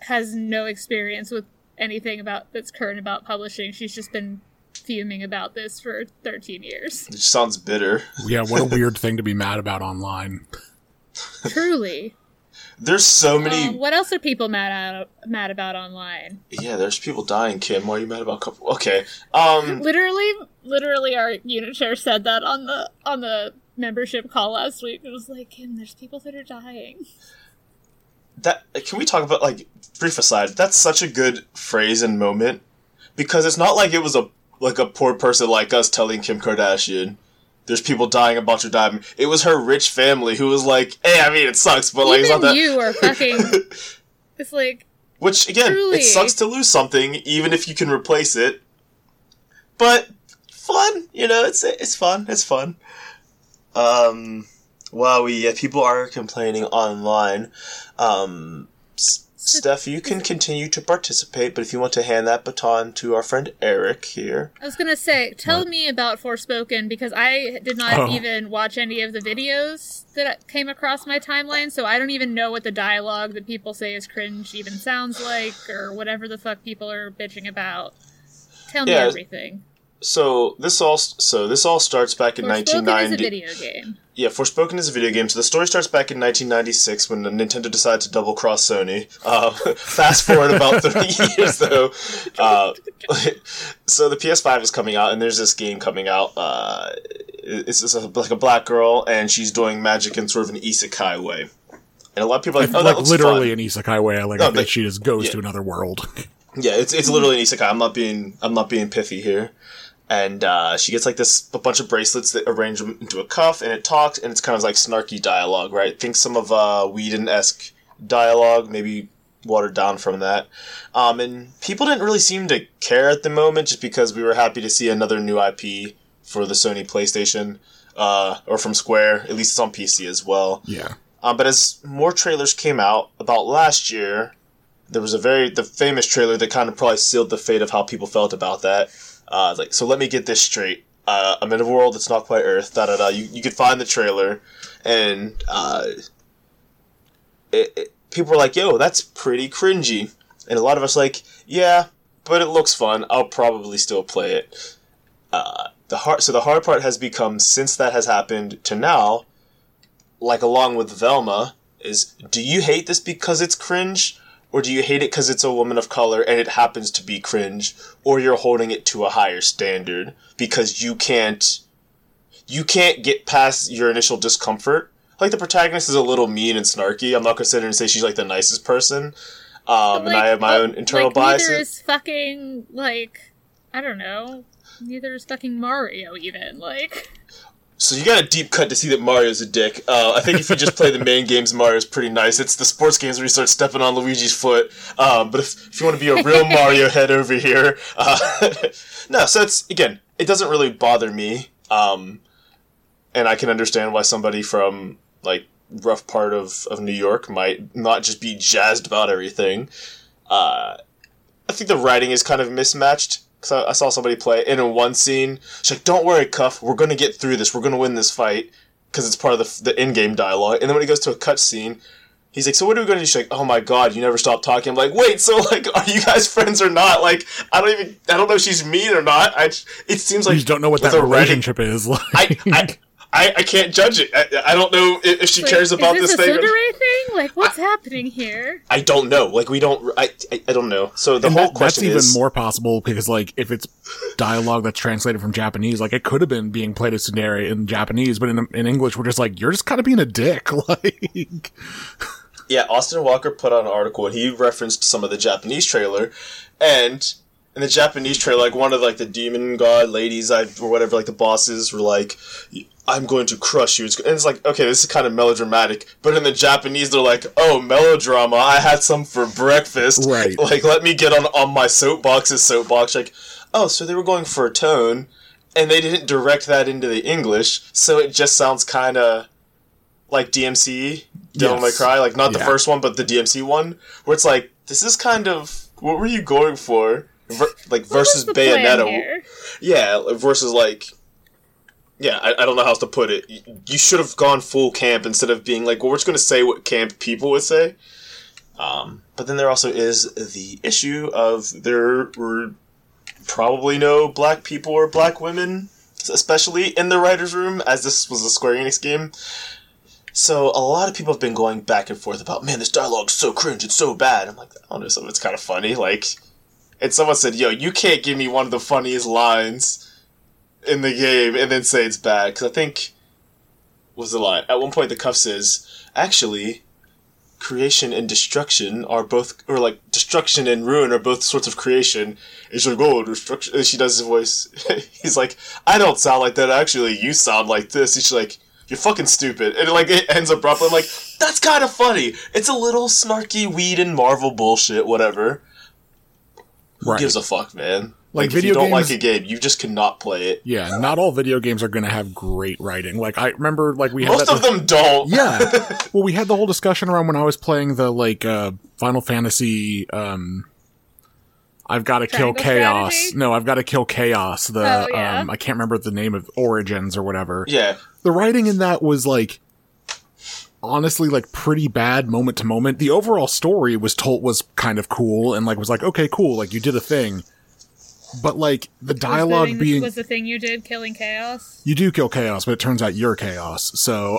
[SPEAKER 2] has no experience with anything about that's current about publishing. She's just been fuming about this for 13 years.
[SPEAKER 1] It sounds bitter.
[SPEAKER 3] Yeah, what a weird thing to be mad about online.
[SPEAKER 2] Truly.
[SPEAKER 1] There's so many.
[SPEAKER 2] Um, what else are people mad at, mad about online?
[SPEAKER 1] yeah, there's people dying. Kim, why are you mad about couple? Okay. Um.
[SPEAKER 2] Literally, literally, our unit chair said that on the on the membership call last week. It was like, Kim, there's people that are dying.
[SPEAKER 1] that can we talk about like brief aside that's such a good phrase and moment because it's not like it was a like a poor person like us telling kim kardashian there's people dying about your diamond it was her rich family who was like hey i mean it sucks but like it's
[SPEAKER 2] Even
[SPEAKER 1] not that
[SPEAKER 2] you are fucking. It's like
[SPEAKER 1] which again
[SPEAKER 2] Truly.
[SPEAKER 1] it sucks to lose something even if you can replace it but fun you know it's it's fun it's fun um wow we yeah, people are complaining online um S- Steph, you can continue to participate, but if you want to hand that baton to our friend Eric here.
[SPEAKER 2] I was gonna say, tell me about Forspoken because I did not
[SPEAKER 3] Oh.
[SPEAKER 2] even watch any of the videos that came across my timeline, so I don't even know what the dialogue that people say is cringe even sounds like, or whatever the fuck people are bitching about. Tell me everything.
[SPEAKER 1] So this all so this all starts back in
[SPEAKER 2] Forspoken is a
[SPEAKER 1] 1990.
[SPEAKER 2] video game.
[SPEAKER 1] Yeah, Forspoken is a video game. So the story starts back in 1996 when Nintendo decided to double cross Sony. Uh, fast forward about 30 years though. Uh, so the PS5 is coming out, and there's this game coming out. Uh, it's just a, like a black girl, and she's doing magic in sort of an isekai way. And a lot of people are like, oh, that
[SPEAKER 3] like
[SPEAKER 1] looks
[SPEAKER 3] literally
[SPEAKER 1] fun.
[SPEAKER 3] an isekai way. I like
[SPEAKER 1] No,
[SPEAKER 3] I think
[SPEAKER 1] but-
[SPEAKER 3] she just goes
[SPEAKER 1] yeah.
[SPEAKER 3] to another world.
[SPEAKER 1] Yeah, it's it's literally an isekai. I'm not being I'm not being pithy here. And uh, she gets like this a bunch of bracelets that arrange them into a cuff, and it talks, and it's kind of like snarky dialogue, right? Think some of uh, Whedon esque dialogue, maybe watered down from that. Um, and people didn't really seem to care at the moment, just because we were happy to see another new IP for the Sony PlayStation, uh, or from Square. At least it's on PC as well.
[SPEAKER 3] yeah.
[SPEAKER 1] Um, but as more trailers came out about last year, there was a very the famous trailer that kind of probably sealed the fate of how people felt about that. Uh, like, so let me get this straight. Uh, I'm in a world that's not quite Earth. Da da da. You you could find the trailer, and uh, it, it, people were like, "Yo, that's pretty cringy," and a lot of us like, "Yeah, but it looks fun. I'll probably still play it." Uh, the hard so the hard part has become since that has happened to now like along with Velma, is do you hate this because it's cringe? Or do you hate it because it's a woman of color and it happens to be cringe? Or you're holding it to a higher standard because you can't you can't get past your initial discomfort. Like the protagonist is a little mean and snarky. I'm not gonna sit here and say she's like the nicest person. Um, and I have my own internal
[SPEAKER 2] like, Neither
[SPEAKER 1] biases.
[SPEAKER 2] is fucking like I don't know. Neither is fucking Mario even like.
[SPEAKER 1] So you got a deep cut to see that Mario's a dick. Uh, I think if you just play the main games, Mario's pretty nice. It's the sports games where you start stepping on Luigi's foot. Um, but if, if you want to be a real Mario head over here, uh, no. So it's again, it doesn't really bother me, um, and I can understand why somebody from like rough part of, of New York might not just be jazzed about everything. Uh, I think the writing is kind of mismatched. Cause I, I saw somebody play, and in one scene, she's like, "Don't worry, Cuff. We're gonna get through this. We're gonna win this fight." Because it's part of the, the in-game dialogue. And then when he goes to a cut scene, he's like, "So what are we gonna do?" She's like, "Oh my god, you never stop talking." I'm like, "Wait, so like, are you guys friends or not?" Like, I don't even, I don't know if she's mean or not. I, it seems like
[SPEAKER 3] you don't know what that relationship is. Like,
[SPEAKER 1] I, I, I, I can't judge it. I, I don't know if, if she
[SPEAKER 2] Wait,
[SPEAKER 1] cares about
[SPEAKER 2] is
[SPEAKER 1] this
[SPEAKER 2] this
[SPEAKER 1] thing.
[SPEAKER 2] a Tsundere thing? Like, what's happening here?
[SPEAKER 1] I don't know. Like, we don't. I, I, I don't know. So the
[SPEAKER 3] And
[SPEAKER 1] whole
[SPEAKER 3] that- that's
[SPEAKER 1] question
[SPEAKER 3] even more possible because, like, if it's dialogue that's translated from Japanese, like, it could have been being played as Tsundere in Japanese, but in, in English, we're just like, you're just kind of being a dick. Like,
[SPEAKER 1] Yeah, Austin Walker put out an article and he referenced some of the Japanese trailer, and in the Japanese trailer, like one of like the demon god ladies, I, or whatever, like the bosses were like, "I'm going to crush you," It's- and it's like, okay, this is kind of melodramatic, but in the Japanese, they're like, "Oh, melodrama! I had some for breakfast."
[SPEAKER 3] Right.
[SPEAKER 1] Like, let me get on on my soapbox's soapbox. Like, oh, so they were going for a tone, and they didn't direct that into the English, so it just sounds kind of like DMC, Devil May
[SPEAKER 3] Yes.
[SPEAKER 1] Cry, like not the first one, but the DMC one, where it's like, this is kind of what were you going for? Ver- like versus
[SPEAKER 2] What's the plan
[SPEAKER 1] Bayonetta, yeah, versus like, yeah, I, I don't know how else to put it. You, you should have gone full camp instead of being like, well, we're just going to say what camp people would say. Um, but then there also is the issue of there were probably no black people or black women, especially in the writers' room, as this was a Square Enix game. So a lot of people have been going back and forth about, man, this dialogue's so cringe, it's so bad. I'm like, I don't know, some of it's kind of funny. Like, and someone said, yo, you can't give me one of the funniest lines in the game and then say it's bad. Because I think, was the line? At one point, the cuff says, actually, creation and destruction are both, or like, destruction and ruin are both sorts of creation. She's like, oh, destruction. And she does his voice. He's like, I don't sound like that. Actually, you sound like this. And she's like, you're fucking stupid. And like, it ends abruptly. I'm like, that's kind of funny. It's a little snarky Whedon Marvel bullshit, whatever. Who gives a fuck, man?
[SPEAKER 3] Like,
[SPEAKER 1] Like, if you
[SPEAKER 3] video
[SPEAKER 1] don't like a game, you just cannot play it.
[SPEAKER 3] yeah, not all video games are going to have great writing. Like, I remember, like, we had
[SPEAKER 1] Most
[SPEAKER 3] that
[SPEAKER 1] of them don't.
[SPEAKER 3] yeah. Well, we had the whole discussion around when I was playing the like uh Final Fantasy um I've got to kill chaos.
[SPEAKER 2] strategy?
[SPEAKER 3] No, I've got to kill chaos. The
[SPEAKER 2] Oh, yeah.
[SPEAKER 3] um I can't remember the name of Origins or whatever.
[SPEAKER 1] yeah.
[SPEAKER 3] The writing in that was like honestly like pretty bad moment to moment. The overall story was told was kind of cool and like was like okay, cool, like you did a thing. But like the dialogue
[SPEAKER 2] the
[SPEAKER 3] being
[SPEAKER 2] was the thing you did killing chaos.
[SPEAKER 3] you do kill chaos, but it turns out you're chaos. So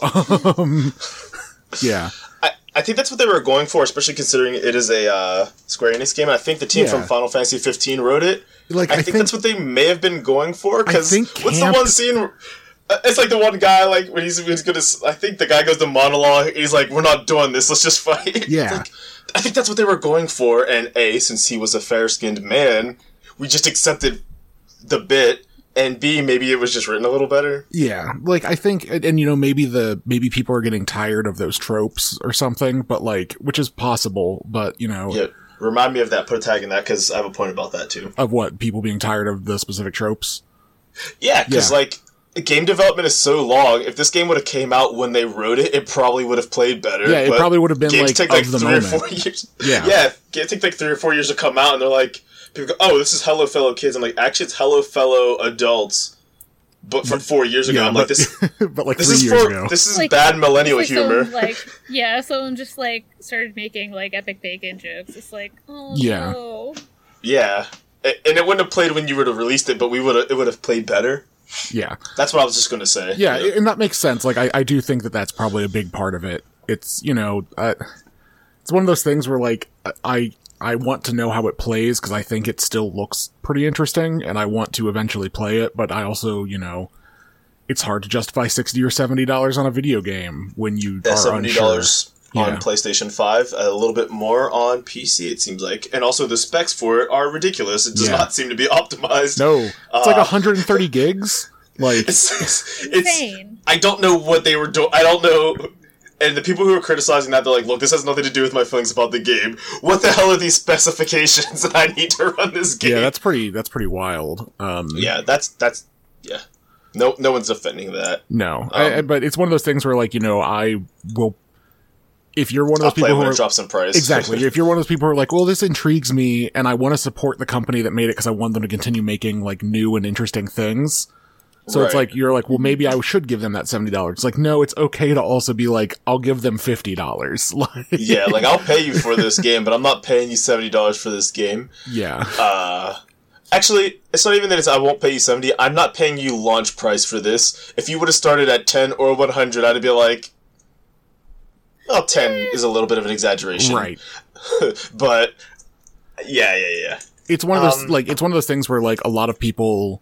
[SPEAKER 3] um yeah.
[SPEAKER 1] I, I think that's what they were going for, especially considering it is a uh, Square Enix game. I think the team
[SPEAKER 3] Yeah.
[SPEAKER 1] from Final Fantasy 15 wrote it.
[SPEAKER 3] Like
[SPEAKER 1] I,
[SPEAKER 3] I,
[SPEAKER 1] think, that's what they may have been going for. Because
[SPEAKER 3] think
[SPEAKER 1] what's
[SPEAKER 3] camp-
[SPEAKER 1] the one scene? It's like the one guy, like when he's, when he's gonna. s- I think the guy goes to monologue. He's like, "We're not doing this. Let's just fight."
[SPEAKER 3] Yeah.
[SPEAKER 1] Like, I think that's what they were going for. And a, since he was a fair-skinned man, we just accepted the bit. And b, maybe it was just written a little better.
[SPEAKER 3] Yeah, like I think, and, and, you know, maybe the maybe people are getting tired of those tropes or something, but like, which is possible, but you know,
[SPEAKER 1] Yeah, remind me of that. Put a tag in that because I have a point about that too.
[SPEAKER 3] of what people being tired of the specific tropes.
[SPEAKER 1] Yeah, because
[SPEAKER 3] Yeah.
[SPEAKER 1] like game development is so long. If this game would have came out when they wrote it, it probably would have played better.
[SPEAKER 3] Yeah, it probably would have been like
[SPEAKER 1] take
[SPEAKER 3] of
[SPEAKER 1] like
[SPEAKER 3] the
[SPEAKER 1] three
[SPEAKER 3] moment.
[SPEAKER 1] or four years.
[SPEAKER 3] Yeah.
[SPEAKER 1] yeah, it take like three or four years to come out, and they're like, people go, "Oh, this is Hello Fellow Kids." I'm like, actually, it's Hello Fellow Adults, but from four years ago.
[SPEAKER 3] Yeah,
[SPEAKER 1] I'm
[SPEAKER 3] but,
[SPEAKER 1] like, this,
[SPEAKER 3] but like
[SPEAKER 1] this
[SPEAKER 3] three
[SPEAKER 1] is
[SPEAKER 3] years
[SPEAKER 1] for
[SPEAKER 3] ago.
[SPEAKER 1] this is
[SPEAKER 2] Like,
[SPEAKER 1] bad millennial
[SPEAKER 2] It's like
[SPEAKER 1] humor.
[SPEAKER 2] someone, like yeah, someone just like started making like epic bacon jokes. It's like, oh
[SPEAKER 3] Yeah.
[SPEAKER 2] no.
[SPEAKER 1] yeah, and it wouldn't have played when you would have released it, but we would have it would have played better.
[SPEAKER 3] yeah,
[SPEAKER 1] That's what I was just gonna say.
[SPEAKER 3] yeah, and that makes sense. Like I, I do think that that's probably a big part of it. It's you know, uh, it's one of those things where like I I want to know how it plays because I think it still looks pretty interesting, and I want to eventually play it. But I also you know, it's hard to justify sixty or seventy dollars on a video game when you
[SPEAKER 1] Yeah,
[SPEAKER 3] are
[SPEAKER 1] seventy
[SPEAKER 3] unsure.
[SPEAKER 1] dollars on
[SPEAKER 3] Yeah.
[SPEAKER 1] PlayStation Five, a little bit more on PC. It seems like, and also the specs for it are ridiculous. It does
[SPEAKER 3] Yeah.
[SPEAKER 1] not seem to be optimized.
[SPEAKER 3] No, it's like
[SPEAKER 1] Uh,
[SPEAKER 3] 130 gigs. Like
[SPEAKER 1] it's, it's, it's
[SPEAKER 2] Insane.
[SPEAKER 1] I don't know what they were doing. I don't know. And the people who are criticizing that, they're like, "Look, this has nothing to do with my feelings about the game. What the hell are these specifications that I need to run this game?"
[SPEAKER 3] yeah, that's pretty that's pretty wild. Um,
[SPEAKER 1] yeah, that's that's yeah. No, no one's defending that.
[SPEAKER 3] No, I, I-
[SPEAKER 1] Um,
[SPEAKER 3] but it's one of those things where, like, you know, I will. If you're one of those people who are
[SPEAKER 1] drops in price.
[SPEAKER 3] exactly, if you're one of those people who are like, well, this intrigues me, and I want to support the company that made it because I want them to continue making like new and interesting things. So it's like you're like, well, maybe I should give them that seventy dollars. It's like, no, it's okay to also be like, I'll give them fifty dollars. Like,
[SPEAKER 1] yeah, like I'll pay you for this game, but I'm not paying you seventy dollars for this game.
[SPEAKER 3] yeah,
[SPEAKER 1] Uh, actually, it's not even that it's I won't pay you seventy. I'm not paying you launch price for this. If you would have started at ten or one hundred, I'd be like, well, ten is a little bit of an exaggeration,
[SPEAKER 3] right.
[SPEAKER 1] but yeah, yeah, yeah.
[SPEAKER 3] it's one of those
[SPEAKER 1] Um,
[SPEAKER 3] like it's one of those things where like a lot of people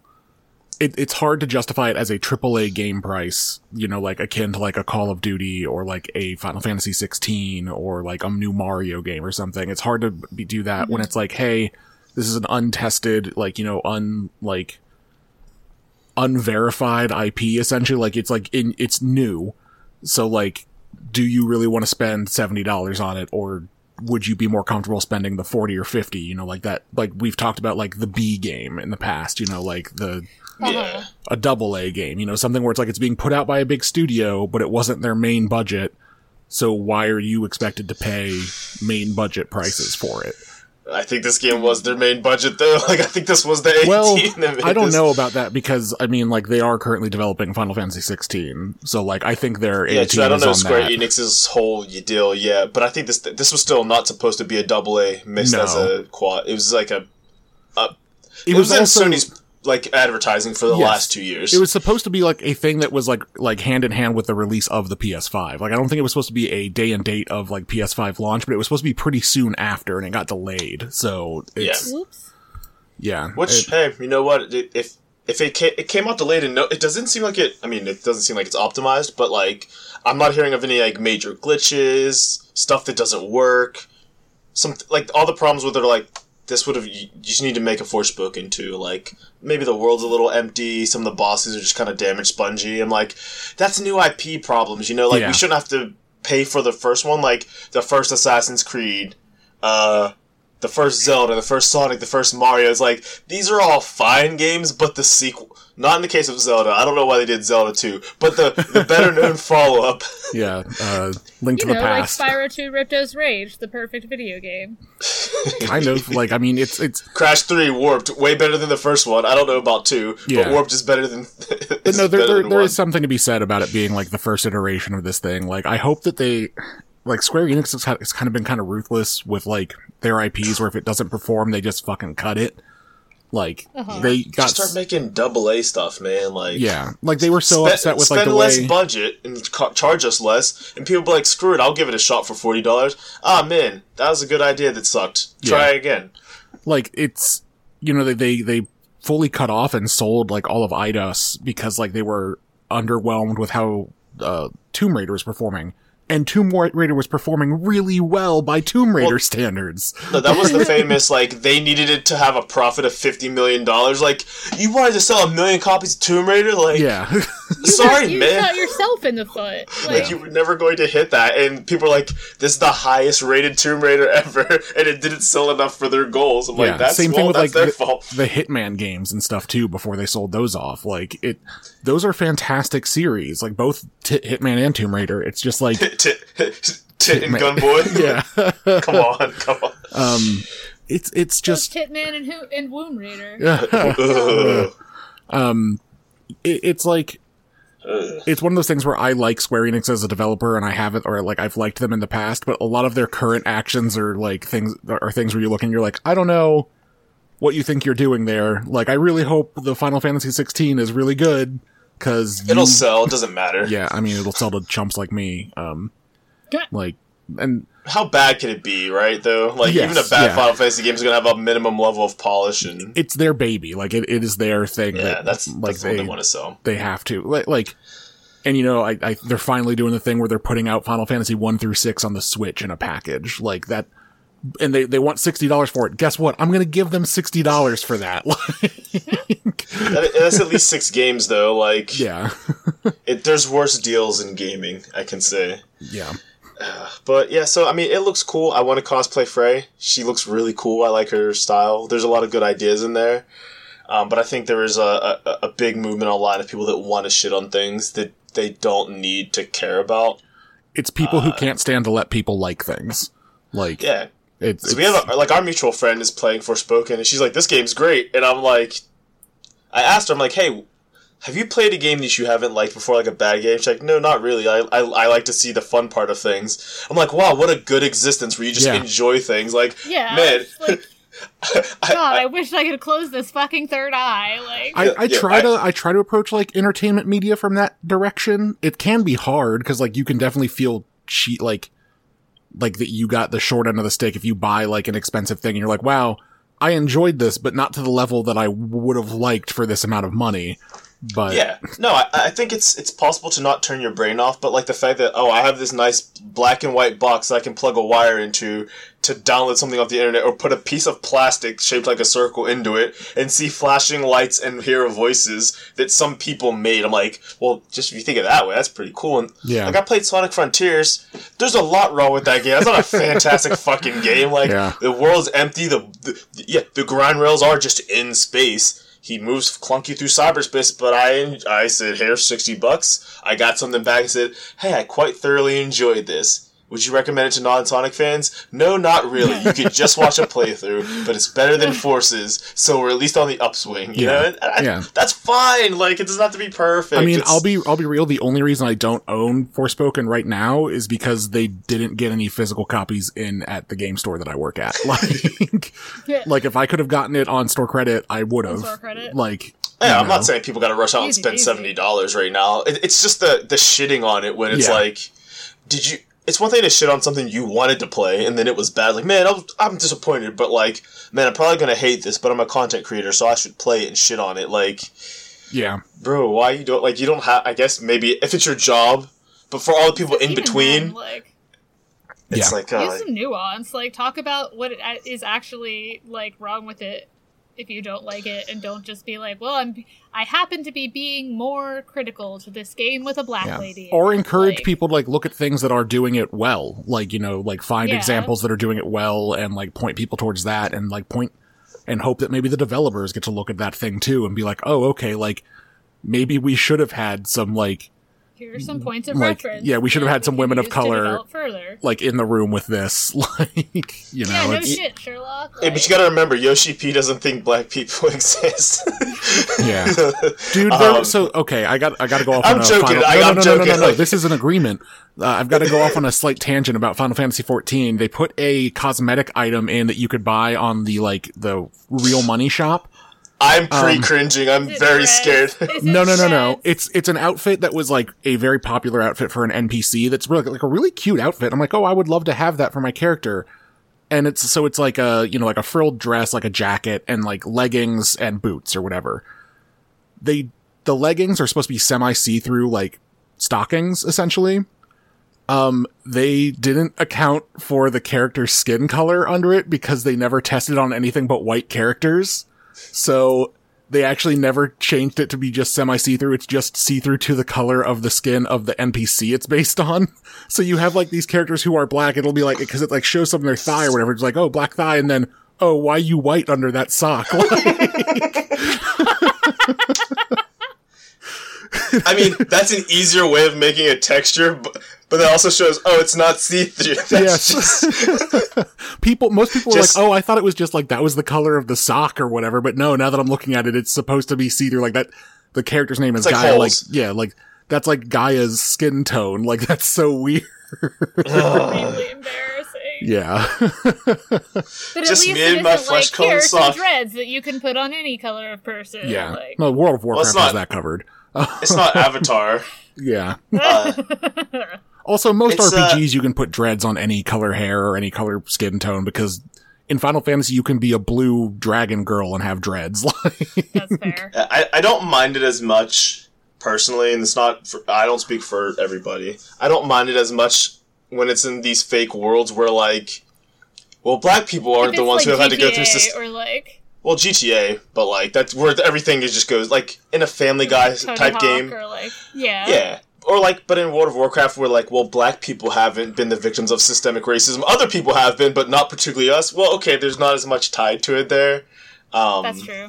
[SPEAKER 3] it, it's hard to justify it as a AAA game price, you know, like akin to like a Call of Duty or like a Final Fantasy 16 or like a new Mario game or something. It's hard to be, do that when mhm. it's like, hey, this is an untested, like you know, un like unverified IP essentially. Like it's like in it's new, so like, do you really want to spend seventy dollars on it or would you be more comfortable spending the 40 or 50 you know like that like we've talked about like the b game in the past you know like the
[SPEAKER 1] Yeah. Uh-huh.
[SPEAKER 3] a double a game you know something where it's like it's being put out by a big studio but it wasn't their main budget so why are you expected to pay main budget prices for it
[SPEAKER 1] I think this game was their main budget though. Like I think this was the
[SPEAKER 3] well i don't
[SPEAKER 1] this.
[SPEAKER 3] know about that because i mean like they are currently developing final fantasy 16 so like i think their
[SPEAKER 1] Yeah,
[SPEAKER 3] 18
[SPEAKER 1] true. I don't know Square
[SPEAKER 3] that.
[SPEAKER 1] Enix's whole deal yeah, but I think this this was still not supposed to be a double A mixed
[SPEAKER 3] No.
[SPEAKER 1] as a quad. It was like a.
[SPEAKER 3] it,
[SPEAKER 1] It,
[SPEAKER 3] was,
[SPEAKER 1] was, in
[SPEAKER 3] also
[SPEAKER 1] Sony's like advertising for the
[SPEAKER 3] Yes.
[SPEAKER 1] last two years.
[SPEAKER 3] It was supposed to be like a thing that was like like hand in hand with the release of the PS5. Like I don't think it was supposed to be a day and date of like PS5 launch, but it was supposed to be pretty soon after, and it got delayed. So it's
[SPEAKER 2] Oops.
[SPEAKER 3] yeah,
[SPEAKER 1] Which
[SPEAKER 3] it-
[SPEAKER 1] hey, you know what? If if it came, it came out delayed and no, it doesn't seem like it. I mean, it doesn't seem like it's optimized, but like I'm not hearing of any like major glitches, stuff that doesn't work. Some like all the problems with it are like this would have you just need to make a force book into Like maybe the world's a little empty. Some of the bosses are just kind of damaged, spongy. I'm like, that's new IP problems. You know, like
[SPEAKER 3] Yeah.
[SPEAKER 1] we shouldn't have to pay for the first one, like the first Assassin's Creed. Uh, the first Zelda, the first Sonic, the first Mario. It's like these are all fine games, but the sequel. Not in the case of Zelda. I don't know why they did Zelda 2, but the the better known follow up.
[SPEAKER 3] yeah, uh, Link
[SPEAKER 2] You
[SPEAKER 3] to
[SPEAKER 2] know,
[SPEAKER 3] the Past.
[SPEAKER 2] like Spyro 2 Ripto's Rage, the perfect video game.
[SPEAKER 3] kind of like I mean it's it's
[SPEAKER 1] Crash 3 Warped, way better than the first one. I don't know about 2,
[SPEAKER 3] Yeah.
[SPEAKER 1] but Warped is better than.
[SPEAKER 3] But no, there, there, there is something to be said about it being like the first iteration of this thing. Like, I hope that they, like, Square Enix has, has kind of been kind of ruthless with like their IPs, where if it doesn't perform, they just fucking cut it. Like,
[SPEAKER 2] Uh-huh.
[SPEAKER 3] they got,
[SPEAKER 1] Just start making double A stuff, man. Like,
[SPEAKER 3] yeah, like they were so
[SPEAKER 1] Spe-
[SPEAKER 3] upset with like the
[SPEAKER 1] less
[SPEAKER 3] way,
[SPEAKER 1] budget and ca- charge us less, and people be like, "Screw it, I'll give it a shot for forty dollars." Ah, man, that was a good idea that sucked. Try
[SPEAKER 3] Yeah.
[SPEAKER 1] again.
[SPEAKER 3] like it's, you know, they they they fully cut off and sold like all of Eidos because like they were underwhelmed with how uh, Tomb Raider was performing, and Tomb Raider was performing really well by Tomb Raider
[SPEAKER 1] Well-
[SPEAKER 3] standards.
[SPEAKER 1] No, that was the famous like they needed it to have a profit of fifty million dollars. Like you wanted to sell a million copies of Tomb Raider, like
[SPEAKER 3] Yeah,
[SPEAKER 1] sorry,
[SPEAKER 2] you
[SPEAKER 1] man.
[SPEAKER 2] shot yourself in the foot.
[SPEAKER 1] Like
[SPEAKER 2] Like,
[SPEAKER 1] you were never going to hit that, and people are like, "This is the highest rated Tomb Raider ever," and it didn't sell enough for their goals. I'm
[SPEAKER 3] yeah.
[SPEAKER 1] like, "That's
[SPEAKER 3] Same
[SPEAKER 1] well,
[SPEAKER 3] thing with
[SPEAKER 1] that's
[SPEAKER 3] like
[SPEAKER 1] their
[SPEAKER 3] the,
[SPEAKER 1] fault."
[SPEAKER 3] the Hitman games and stuff too. Before they sold those off, like it, those are fantastic series. Like both T- Hitman and Tomb Raider. It's just like
[SPEAKER 1] Tit, tit and gun boy.
[SPEAKER 3] yeah,
[SPEAKER 1] come on, come on.
[SPEAKER 3] um, it's it's
[SPEAKER 2] just
[SPEAKER 3] just
[SPEAKER 2] Hitman and who and Wound Raider.
[SPEAKER 1] Ugh.
[SPEAKER 3] um, it, it's like
[SPEAKER 1] Ugh.
[SPEAKER 3] It's one of those things where I like Square Enix as a developer, and I haven't, or like I've liked them in the past, but a lot of their current actions are like things are things where you look and you're like, I don't know what you think you're doing there. Like, I really hope the Final Fantasy 16 is really good because
[SPEAKER 1] It'll sell. It doesn't matter.
[SPEAKER 3] Yeah, I mean, it'll sell to chumps like me. Um, like, and
[SPEAKER 1] How bad can it be, right? Though, like
[SPEAKER 3] Yes,
[SPEAKER 1] even a bad
[SPEAKER 3] yeah.
[SPEAKER 1] Final Fantasy game is gonna have a minimum level of polish, and
[SPEAKER 3] it's their baby. Like, it, it is their thing.
[SPEAKER 1] yeah,
[SPEAKER 3] that,
[SPEAKER 1] that's
[SPEAKER 3] like
[SPEAKER 1] that's they
[SPEAKER 3] they
[SPEAKER 1] want to sell.
[SPEAKER 3] they have to like, like and you know I, I they're finally doing the thing where they're putting out final fantasy 1 through 6 on the switch in a package like that and they, they want $60 for it guess what i'm gonna give them $60 for that
[SPEAKER 1] That- that's at least six games, though. Like,
[SPEAKER 3] yeah
[SPEAKER 1] it, there's worse deals in gaming, I can say.
[SPEAKER 3] yeah
[SPEAKER 1] But yeah, so I mean, it looks cool. I want to cosplay Frey. She looks really cool. I like her style. There's a lot of good ideas in there. Um, but I think there is a, a, a big movement online of people that want to shit on things that they don't need to care about.
[SPEAKER 3] it's people who can't stand to let people like things like
[SPEAKER 1] Yeah.
[SPEAKER 3] it's,
[SPEAKER 1] So we have a, like our mutual friend is playing Forspoken, and she's like, "This game's great," and I'm like, I asked her, I'm like, "Hey, have you played a game that you haven't liked before, like a bad game?" She's like, "No, not really. I, I, I like to see the fun part of things." I'm like, "Wow, what a good existence where you just
[SPEAKER 3] Yeah.
[SPEAKER 1] enjoy things." Like,
[SPEAKER 2] Yeah,
[SPEAKER 1] man,
[SPEAKER 2] like,
[SPEAKER 1] I-
[SPEAKER 2] God,
[SPEAKER 1] I-
[SPEAKER 2] I wish I could close this fucking third eye. Like,
[SPEAKER 3] I, I
[SPEAKER 1] Yeah,
[SPEAKER 3] try
[SPEAKER 1] I-
[SPEAKER 3] to I try to approach like entertainment media from that direction. It can be hard because like you can definitely feel cheat like like that you got the short end of the stick if you buy like an expensive thing and you're like, wow, I enjoyed this, but not to the level that I would have liked for this amount of money. But
[SPEAKER 1] Yeah, no, I, I think it's it's possible to not turn your brain off, but like the fact that oh, I have this nice black and white box that I can plug a wire into to download something off the internet, or put a piece of plastic shaped like a circle into it, and see flashing lights and hear voices that some people made. I'm like, well, just if you think of that way, that's pretty cool. And
[SPEAKER 3] Yeah.
[SPEAKER 1] like I played Sonic Frontiers. There's a lot wrong with that game. That's not a fantastic fucking game. Like
[SPEAKER 3] Yeah.
[SPEAKER 1] the world's empty. The, the yeah, the grind rails are just in space. He moves clunky through cyberspace, but I I said, "Here's sixty bucks." I got something back and said, "Hey, I quite thoroughly enjoyed this. Would you recommend it to non-Sonic fans?" No, not really. You could just watch a playthrough, but it's better than Forces, so we're at least on the upswing. You
[SPEAKER 3] Yeah.
[SPEAKER 1] know, I-
[SPEAKER 3] Yeah.
[SPEAKER 1] that's fine. Like it doesn't have to be perfect.
[SPEAKER 3] I mean,
[SPEAKER 1] It's-
[SPEAKER 3] I'll be I'll be real. The only reason I don't own Forspoken right now is because they didn't get any physical copies in at the game store that I work at. Like,
[SPEAKER 2] Yeah.
[SPEAKER 3] like if I could have gotten it on store credit, I would have.
[SPEAKER 2] store credit?
[SPEAKER 3] Like,
[SPEAKER 1] Yeah, I'm not saying people got to rush out and spend
[SPEAKER 2] easy.
[SPEAKER 1] seventy dollars right now. It, it's just the the shitting on it when it's
[SPEAKER 3] Yeah.
[SPEAKER 1] like, did you? It's one thing to shit on something you wanted to play and then it was bad. Like, man, I'm, I'm disappointed, but like, man, I'm probably gonna hate this, but I'm a content creator, so I should play it and shit on it. Like,
[SPEAKER 3] yeah,
[SPEAKER 1] bro, why you don't like? You don't have. I guess maybe if it's your job, but for all the people in between,
[SPEAKER 2] then, like,
[SPEAKER 1] it's
[SPEAKER 3] Yeah.
[SPEAKER 1] like, uh,
[SPEAKER 2] use some nuance. Like, talk about what it actually like wrong with it if you don't like it, and don't just be like, "Well, I'm I happen to be being more critical to this game with a black
[SPEAKER 3] yeah.
[SPEAKER 2] lady."
[SPEAKER 3] Or encourage
[SPEAKER 2] Like,
[SPEAKER 3] people to like look at things that are doing it well. Like, you know, like find
[SPEAKER 2] Yeah.
[SPEAKER 3] examples that are doing it well and like point people towards that and like point and hope that maybe the developers get to look at that thing too and be like, oh, okay, like maybe we should have had some like
[SPEAKER 2] Here are some points of
[SPEAKER 3] like,
[SPEAKER 2] reference.
[SPEAKER 3] yeah, we should have had some women of color-
[SPEAKER 2] further.
[SPEAKER 3] like in the room with this. Like, you know,
[SPEAKER 2] Yeah, no
[SPEAKER 3] it's,
[SPEAKER 2] shit, Sherlock.
[SPEAKER 1] Hey, but you gotta remember, Yoshi P doesn't think black people exist.
[SPEAKER 3] Yeah. dude. There,
[SPEAKER 1] Um,
[SPEAKER 3] so okay, I got I got to go off.
[SPEAKER 1] I'm
[SPEAKER 3] on a
[SPEAKER 1] joking,
[SPEAKER 3] Final,
[SPEAKER 1] I-
[SPEAKER 3] no, no,
[SPEAKER 1] I'm
[SPEAKER 3] no, no, no,
[SPEAKER 1] joking,
[SPEAKER 3] no,
[SPEAKER 1] like-
[SPEAKER 3] This is an agreement. Uh, I've got to go off on a slight tangent about Final Fantasy 14. They put a cosmetic item in that you could buy on the like the real money shop.
[SPEAKER 1] I'm pre cringing. I'm very
[SPEAKER 2] red?
[SPEAKER 1] scared.
[SPEAKER 3] No, no, no, no. It's it's an outfit that was like a very popular outfit for an NPC. That's really like a really cute outfit. I'm like, oh, I would love to have that for my character. And it's so it's like a you know like a frilled dress, like a jacket, and like leggings and boots or whatever. They the leggings are supposed to be semi see through like stockings essentially. Um, they didn't account for the character's skin color under it because they never tested on anything but white characters. So they actually never changed it to be just semi see through. It's just see through to the color of the skin of the NPC it's based on. So you have like these characters who are black. It'll be like, cause it like shows something their thigh or whatever. It's like, oh, black thigh. And then, oh, why you white under that sock?
[SPEAKER 1] I mean, that's an easier way of making a texture, but, but that also shows, oh, it's not see through.
[SPEAKER 3] Yes. People, most people
[SPEAKER 1] Just-
[SPEAKER 3] are like, oh, I thought it was just like that was the color of the sock or whatever. But no, now that I'm looking at it, it's supposed to be see through. Like that, the character's name is
[SPEAKER 1] It's like
[SPEAKER 3] Gaia. Like, yeah, like that's like Gaia's skin tone. Like that's so weird.
[SPEAKER 2] really embarrassing.
[SPEAKER 3] Yeah.
[SPEAKER 2] But at
[SPEAKER 1] Just
[SPEAKER 2] least
[SPEAKER 1] me
[SPEAKER 2] it
[SPEAKER 1] and my
[SPEAKER 2] isn't
[SPEAKER 1] flesh
[SPEAKER 2] like
[SPEAKER 1] colored
[SPEAKER 2] here are some
[SPEAKER 1] sock.
[SPEAKER 2] dreads that you can put on any color of person.
[SPEAKER 3] yeah.
[SPEAKER 2] Like,
[SPEAKER 3] No, World of Warcraft
[SPEAKER 1] it's
[SPEAKER 3] has
[SPEAKER 1] not-
[SPEAKER 3] that covered.
[SPEAKER 1] it's not Avatar.
[SPEAKER 3] Yeah.
[SPEAKER 1] Uh,
[SPEAKER 3] Also, most
[SPEAKER 1] It's, uh,
[SPEAKER 3] RPGs you can put dreads on any color hair or any color skin tone because in Final Fantasy you can be a blue dragon girl and have dreads.
[SPEAKER 2] That's fair.
[SPEAKER 1] I, I don't mind it as much personally, and it's not. For, I don't speak for everybody. I don't mind it as much when it's in these fake worlds where like, well, black people aren't the
[SPEAKER 2] it's
[SPEAKER 1] ones who
[SPEAKER 2] like
[SPEAKER 1] have had to go through.
[SPEAKER 2] GTA
[SPEAKER 1] Sys-
[SPEAKER 2] or like
[SPEAKER 1] well, GTA, but like that's where everything is just goes like in a Family Guy
[SPEAKER 2] Tony
[SPEAKER 1] type
[SPEAKER 2] Hawk
[SPEAKER 1] game.
[SPEAKER 2] or like yeah.
[SPEAKER 1] Yeah. Or like, but in World of Warcraft, we're like, well, black people haven't been the victims of systemic racism. Other people have been, but not particularly us. Well, okay, there's not as much tied to it there. Um,
[SPEAKER 2] That's true.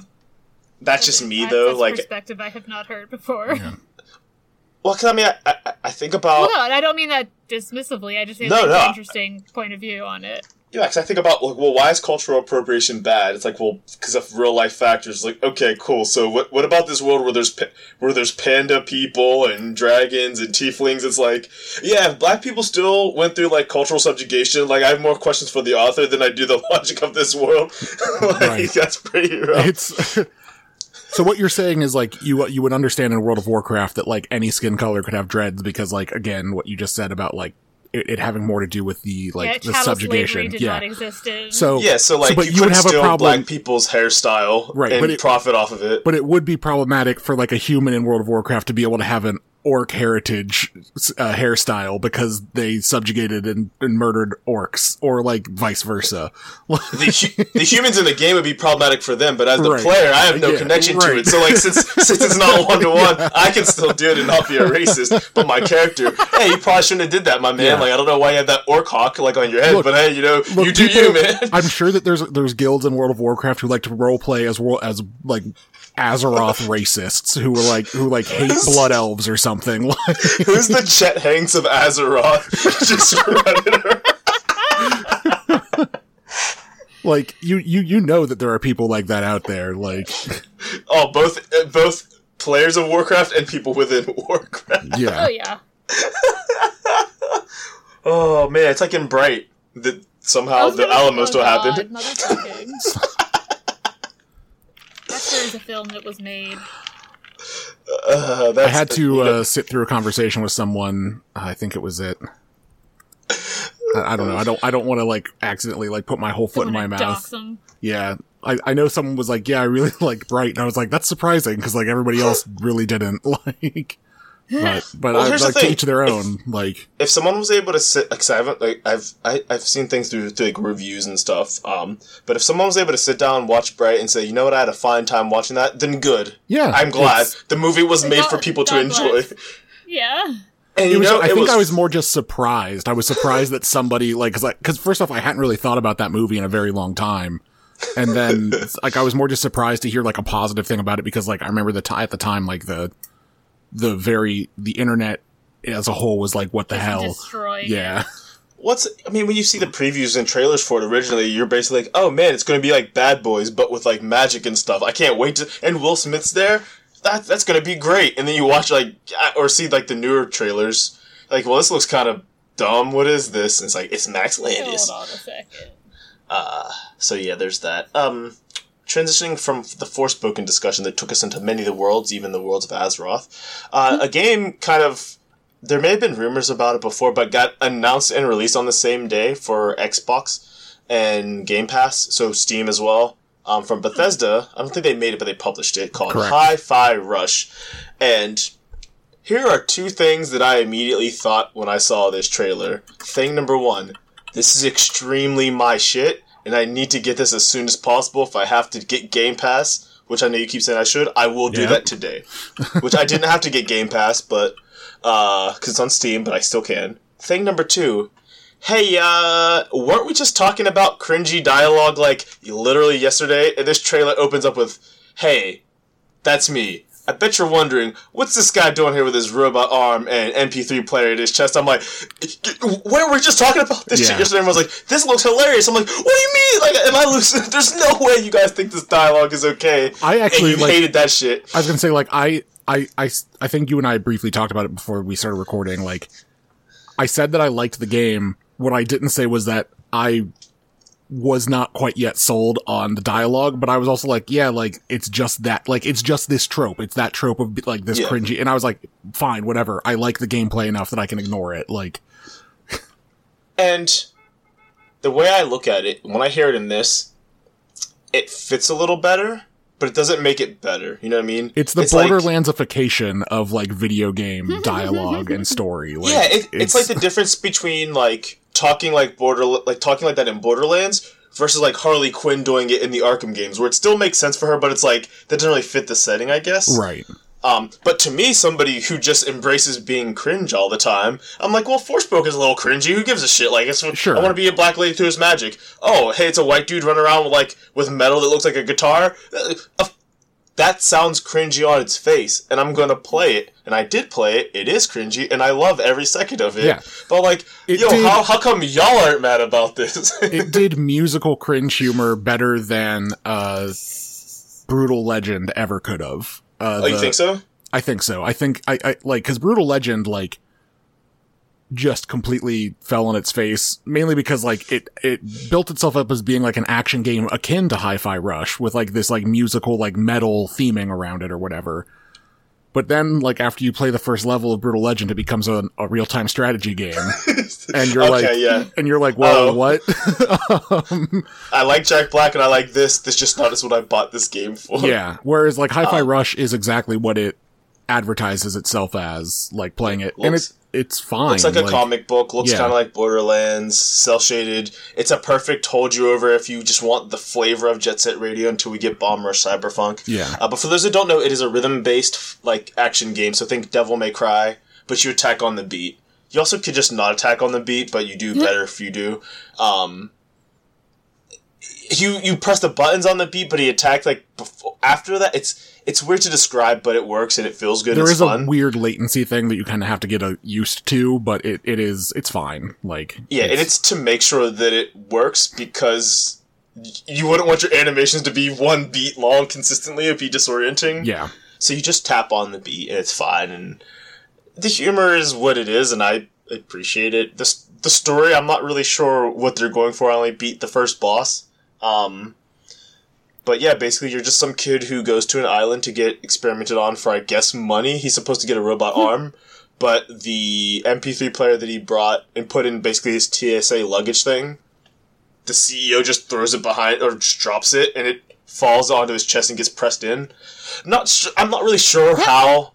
[SPEAKER 1] That's just me
[SPEAKER 2] I-
[SPEAKER 1] though.
[SPEAKER 2] That's
[SPEAKER 1] Like,
[SPEAKER 2] perspective I have not heard before.
[SPEAKER 1] well, 'cause I mean, I, I, I think about
[SPEAKER 2] Well, no, I don't mean that dismissively. I just think
[SPEAKER 1] No,
[SPEAKER 2] it's
[SPEAKER 1] no.
[SPEAKER 2] an interesting point of view on it.
[SPEAKER 1] Yeah, because I think about like, well, why is cultural appropriation bad? It's like, well, because of real life factors. Like, okay, cool. So, what what about this world where there's where there's panda people and dragons and tieflings? It's like, yeah, if black people still went through like cultural subjugation. Like, I have more questions for the author than I do the logic of this world. like,
[SPEAKER 3] Right.
[SPEAKER 1] that's pretty rough.
[SPEAKER 3] it's so what you're saying is like you you would understand in World of Warcraft that like any skin color could have dreads because like again what you just said about like it, it having more to do with the like
[SPEAKER 2] yeah,
[SPEAKER 3] the subjugation.
[SPEAKER 2] did
[SPEAKER 3] Yeah.
[SPEAKER 2] not exist in.
[SPEAKER 3] So
[SPEAKER 1] yeah, so like,
[SPEAKER 3] but
[SPEAKER 1] you,
[SPEAKER 3] you would have a problem-
[SPEAKER 1] black people's hairstyle
[SPEAKER 3] Right,
[SPEAKER 1] and
[SPEAKER 3] but it-
[SPEAKER 1] profit off of it.
[SPEAKER 3] but it would be problematic for like a human in World of Warcraft to be able to have an orc heritage uh, hairstyle because they subjugated and, and murdered orcs or like vice versa.
[SPEAKER 1] the, the humans in the game would be problematic for them, but as the
[SPEAKER 3] Right.
[SPEAKER 1] player, I have no
[SPEAKER 3] Yeah,
[SPEAKER 1] connection
[SPEAKER 3] right.
[SPEAKER 1] to it. So, like, since since it's not one to one, I can still do it and not be a racist. But my character, hey, you probably shouldn't have did that, my man.
[SPEAKER 3] Yeah.
[SPEAKER 1] Like, I don't know why you have that orc hawk like on your head,
[SPEAKER 3] Look-
[SPEAKER 1] but hey, you know,
[SPEAKER 3] Look,
[SPEAKER 1] you do
[SPEAKER 3] people-
[SPEAKER 1] you, man.
[SPEAKER 3] I'm sure that there's there's guilds in World of Warcraft who like to role play as wor- as like Azeroth racists who are like who like hate blood elves or something.
[SPEAKER 1] Who's the Chet Hanks of Azeroth? Just running around.
[SPEAKER 3] like you you you know that there are people like that out there. Like
[SPEAKER 1] Oh, both uh, both players of Warcraft and people within Warcraft. Yeah.
[SPEAKER 2] Oh
[SPEAKER 3] yeah,
[SPEAKER 2] yeah,
[SPEAKER 1] Oh man, it's like in Bright that somehow the
[SPEAKER 2] gonna-
[SPEAKER 1] Alamo
[SPEAKER 2] oh,
[SPEAKER 1] still happened.
[SPEAKER 2] Motherfucking. After is a film that was made.
[SPEAKER 1] Uh,
[SPEAKER 3] I
[SPEAKER 1] that's,
[SPEAKER 3] had to uh, sit through a conversation with someone. I think it was it. I, I don't know. I don't. I don't want to like accidentally like put my whole foot in my mouth.
[SPEAKER 2] them.
[SPEAKER 3] Yeah, I, I know someone was like, "Yeah, I really like Bright," and I was like, "That's surprising" because like everybody else really didn't like. But but
[SPEAKER 1] Well,
[SPEAKER 3] I,
[SPEAKER 1] here's the
[SPEAKER 3] like to each their own. Like
[SPEAKER 1] if someone was able to sit, like, 'cause I haven't, like, I've, I, I've seen things through, through, like, reviews and stuff, um, but if someone was able to sit down and watch Bright and say, you know what, I had a fine time watching that, then good.
[SPEAKER 3] yeah,
[SPEAKER 1] I'm glad. The movie was made
[SPEAKER 2] God-
[SPEAKER 1] for people to enjoy.
[SPEAKER 2] bless. Yeah.
[SPEAKER 1] And
[SPEAKER 3] It
[SPEAKER 1] you
[SPEAKER 3] was,
[SPEAKER 1] know,
[SPEAKER 3] I
[SPEAKER 1] it
[SPEAKER 3] think
[SPEAKER 1] was,
[SPEAKER 3] I was more just surprised. I was surprised that somebody like because because first off, I hadn't really thought about that movie in a very long time, and then like I was more just surprised to hear like a positive thing about it because like I remember the time at the time like the the very the internet as a whole was like what the hell
[SPEAKER 2] Destroyed.
[SPEAKER 3] yeah
[SPEAKER 1] What's, I mean, when you see the previews and trailers for it originally, you're basically like, oh man, it's gonna be like Bad Boys, but with, like, magic and stuff. I can't wait to, and Will Smith's there, that, that's gonna be great. And then you watch, like, or see, like, the newer trailers, like, well, this looks kind of dumb, what is this? And it's like, it's Max Landis.
[SPEAKER 2] Hold on a second.
[SPEAKER 1] Uh, so yeah, there's that. Um, transitioning from the Forspoken discussion that took us into many of the worlds, even the worlds of Azeroth, uh, a game kind of there may have been rumors about it before, but got announced and released on the same day for Xbox and Game Pass, so Steam as well. um, from Bethesda. I don't think they made it, but they published it called
[SPEAKER 3] Correct.
[SPEAKER 1] Hi-Fi Rush. And here are two things that I immediately thought when I saw this trailer. Thing number one, this is extremely my shit, and I need to get this as soon as possible. If I have to get Game Pass, which I know you keep saying I should, I will do
[SPEAKER 3] Yeah.
[SPEAKER 1] that today. which I didn't have to get Game Pass, but because it's on Steam, but I still can. Thing number two. Hey, uh, weren't we just talking about cringy dialogue like literally yesterday? And this trailer opens up with, "Hey, that's me." I bet you're wondering what's this guy doing here with his robot arm and MP3 player in his chest. I'm like, where were we just talking about this
[SPEAKER 3] Yeah.
[SPEAKER 1] shit yesterday? Everyone's like, this looks hilarious. I'm like, what do you mean? Like, am I losing? There's no way you guys think this dialogue is okay.
[SPEAKER 3] I actually, like-
[SPEAKER 1] hated that shit.
[SPEAKER 3] I was gonna say like I, I I I think you and I briefly talked about it before we started recording. Like I said that I liked the game. What I didn't say was that I was not quite yet sold on the dialogue, but I was also like, yeah, like it's just that, like it's just this trope. It's that trope of like this
[SPEAKER 1] Yeah.
[SPEAKER 3] cringy, and I was like, fine, whatever. I like the gameplay enough that I can ignore it. Like,
[SPEAKER 1] And the way I look at it, when I hear it in this, it fits a little better, but it doesn't make it better. You know what I mean?
[SPEAKER 3] it's the
[SPEAKER 1] like-
[SPEAKER 3] Borderlandsification of like video game dialogue and story. Like,
[SPEAKER 1] yeah, it, it's, like the difference between like talking like border like talking like that in Borderlands versus like Harley Quinn doing it in the Arkham games, where it still makes sense for her, but it's like that doesn't really fit the setting, I guess.
[SPEAKER 3] right.
[SPEAKER 1] Um, but to me, somebody who just embraces being cringe all the time, I'm like, well, Forspoken is a little cringy. Who gives a shit? Like, it's,
[SPEAKER 3] Sure.
[SPEAKER 1] I want to be a black lady through his magic. Oh, hey, it's a white dude running around with like with metal that looks like a guitar. Uh, that sounds cringy on its face, and I'm gonna play it. And I did play it. It is cringy, and I love every second of it.
[SPEAKER 3] Yeah.
[SPEAKER 1] But like,
[SPEAKER 3] It
[SPEAKER 1] yo,
[SPEAKER 3] did-
[SPEAKER 1] how how come y'all aren't mad about this?
[SPEAKER 3] it did musical cringe humor better than uh brutal legend ever could have uh
[SPEAKER 1] oh, you
[SPEAKER 3] the-
[SPEAKER 1] think so?
[SPEAKER 3] i think so i think i, I like because brutal legend like just completely fell on its face mainly because like it it built itself up as being like an action game akin to hi-fi rush with like this like musical like metal theming around it or whatever but then like after you play the first level of brutal legend it becomes a, a real-time strategy game and you're
[SPEAKER 1] okay,
[SPEAKER 3] like
[SPEAKER 1] yeah.
[SPEAKER 3] and you're like whoa
[SPEAKER 1] Oh.
[SPEAKER 3] what um,
[SPEAKER 1] I like Jack Black, and I like this. This just not is what I bought this game for.
[SPEAKER 3] Yeah. Whereas like Hi-Fi
[SPEAKER 1] Um,
[SPEAKER 3] Rush is exactly what it advertises itself as, like playing it, and
[SPEAKER 1] Looks-
[SPEAKER 3] it's it's fine.
[SPEAKER 1] Looks like a comic book. Looks
[SPEAKER 3] Yeah.
[SPEAKER 1] kind of like Borderlands, cell shaded. It's a perfect hold you over if you just want the flavor of Jet Set Radio until we get Bomb Rush Cyberfunk.
[SPEAKER 3] Yeah.
[SPEAKER 1] Uh, but for those that don't know, it is a rhythm based like action game. So think Devil May Cry, but you attack on the beat. You also could just not attack on the beat, but you do better if you do. Um, you you press the buttons on the beat, but he attacked like before, after that. It's it's weird to describe, but it works and it feels good.
[SPEAKER 3] There
[SPEAKER 1] it's
[SPEAKER 3] is
[SPEAKER 1] fun.
[SPEAKER 3] a weird latency thing that you kind of have to get uh, used to, but it, it is it's fine. Like
[SPEAKER 1] Yeah, and it's to make sure that it works because you wouldn't want your animations to be one beat long consistently. It'd be disorienting.
[SPEAKER 3] yeah.
[SPEAKER 1] So you just tap on the beat and it's fine. And the humor is what it is, and I appreciate it. The the story, I'm not really sure what they're going for. I only beat the first boss. Um, but yeah, basically, you're just some kid who goes to an island to get experimented on for, I guess, money. He's supposed to get a robot hmm. arm, but the MP3 player that he brought and put in basically his TSA luggage thing, the CEO just throws it behind or just drops it, and it falls onto his chest and gets pressed in. Not, su- I'm not really sure how,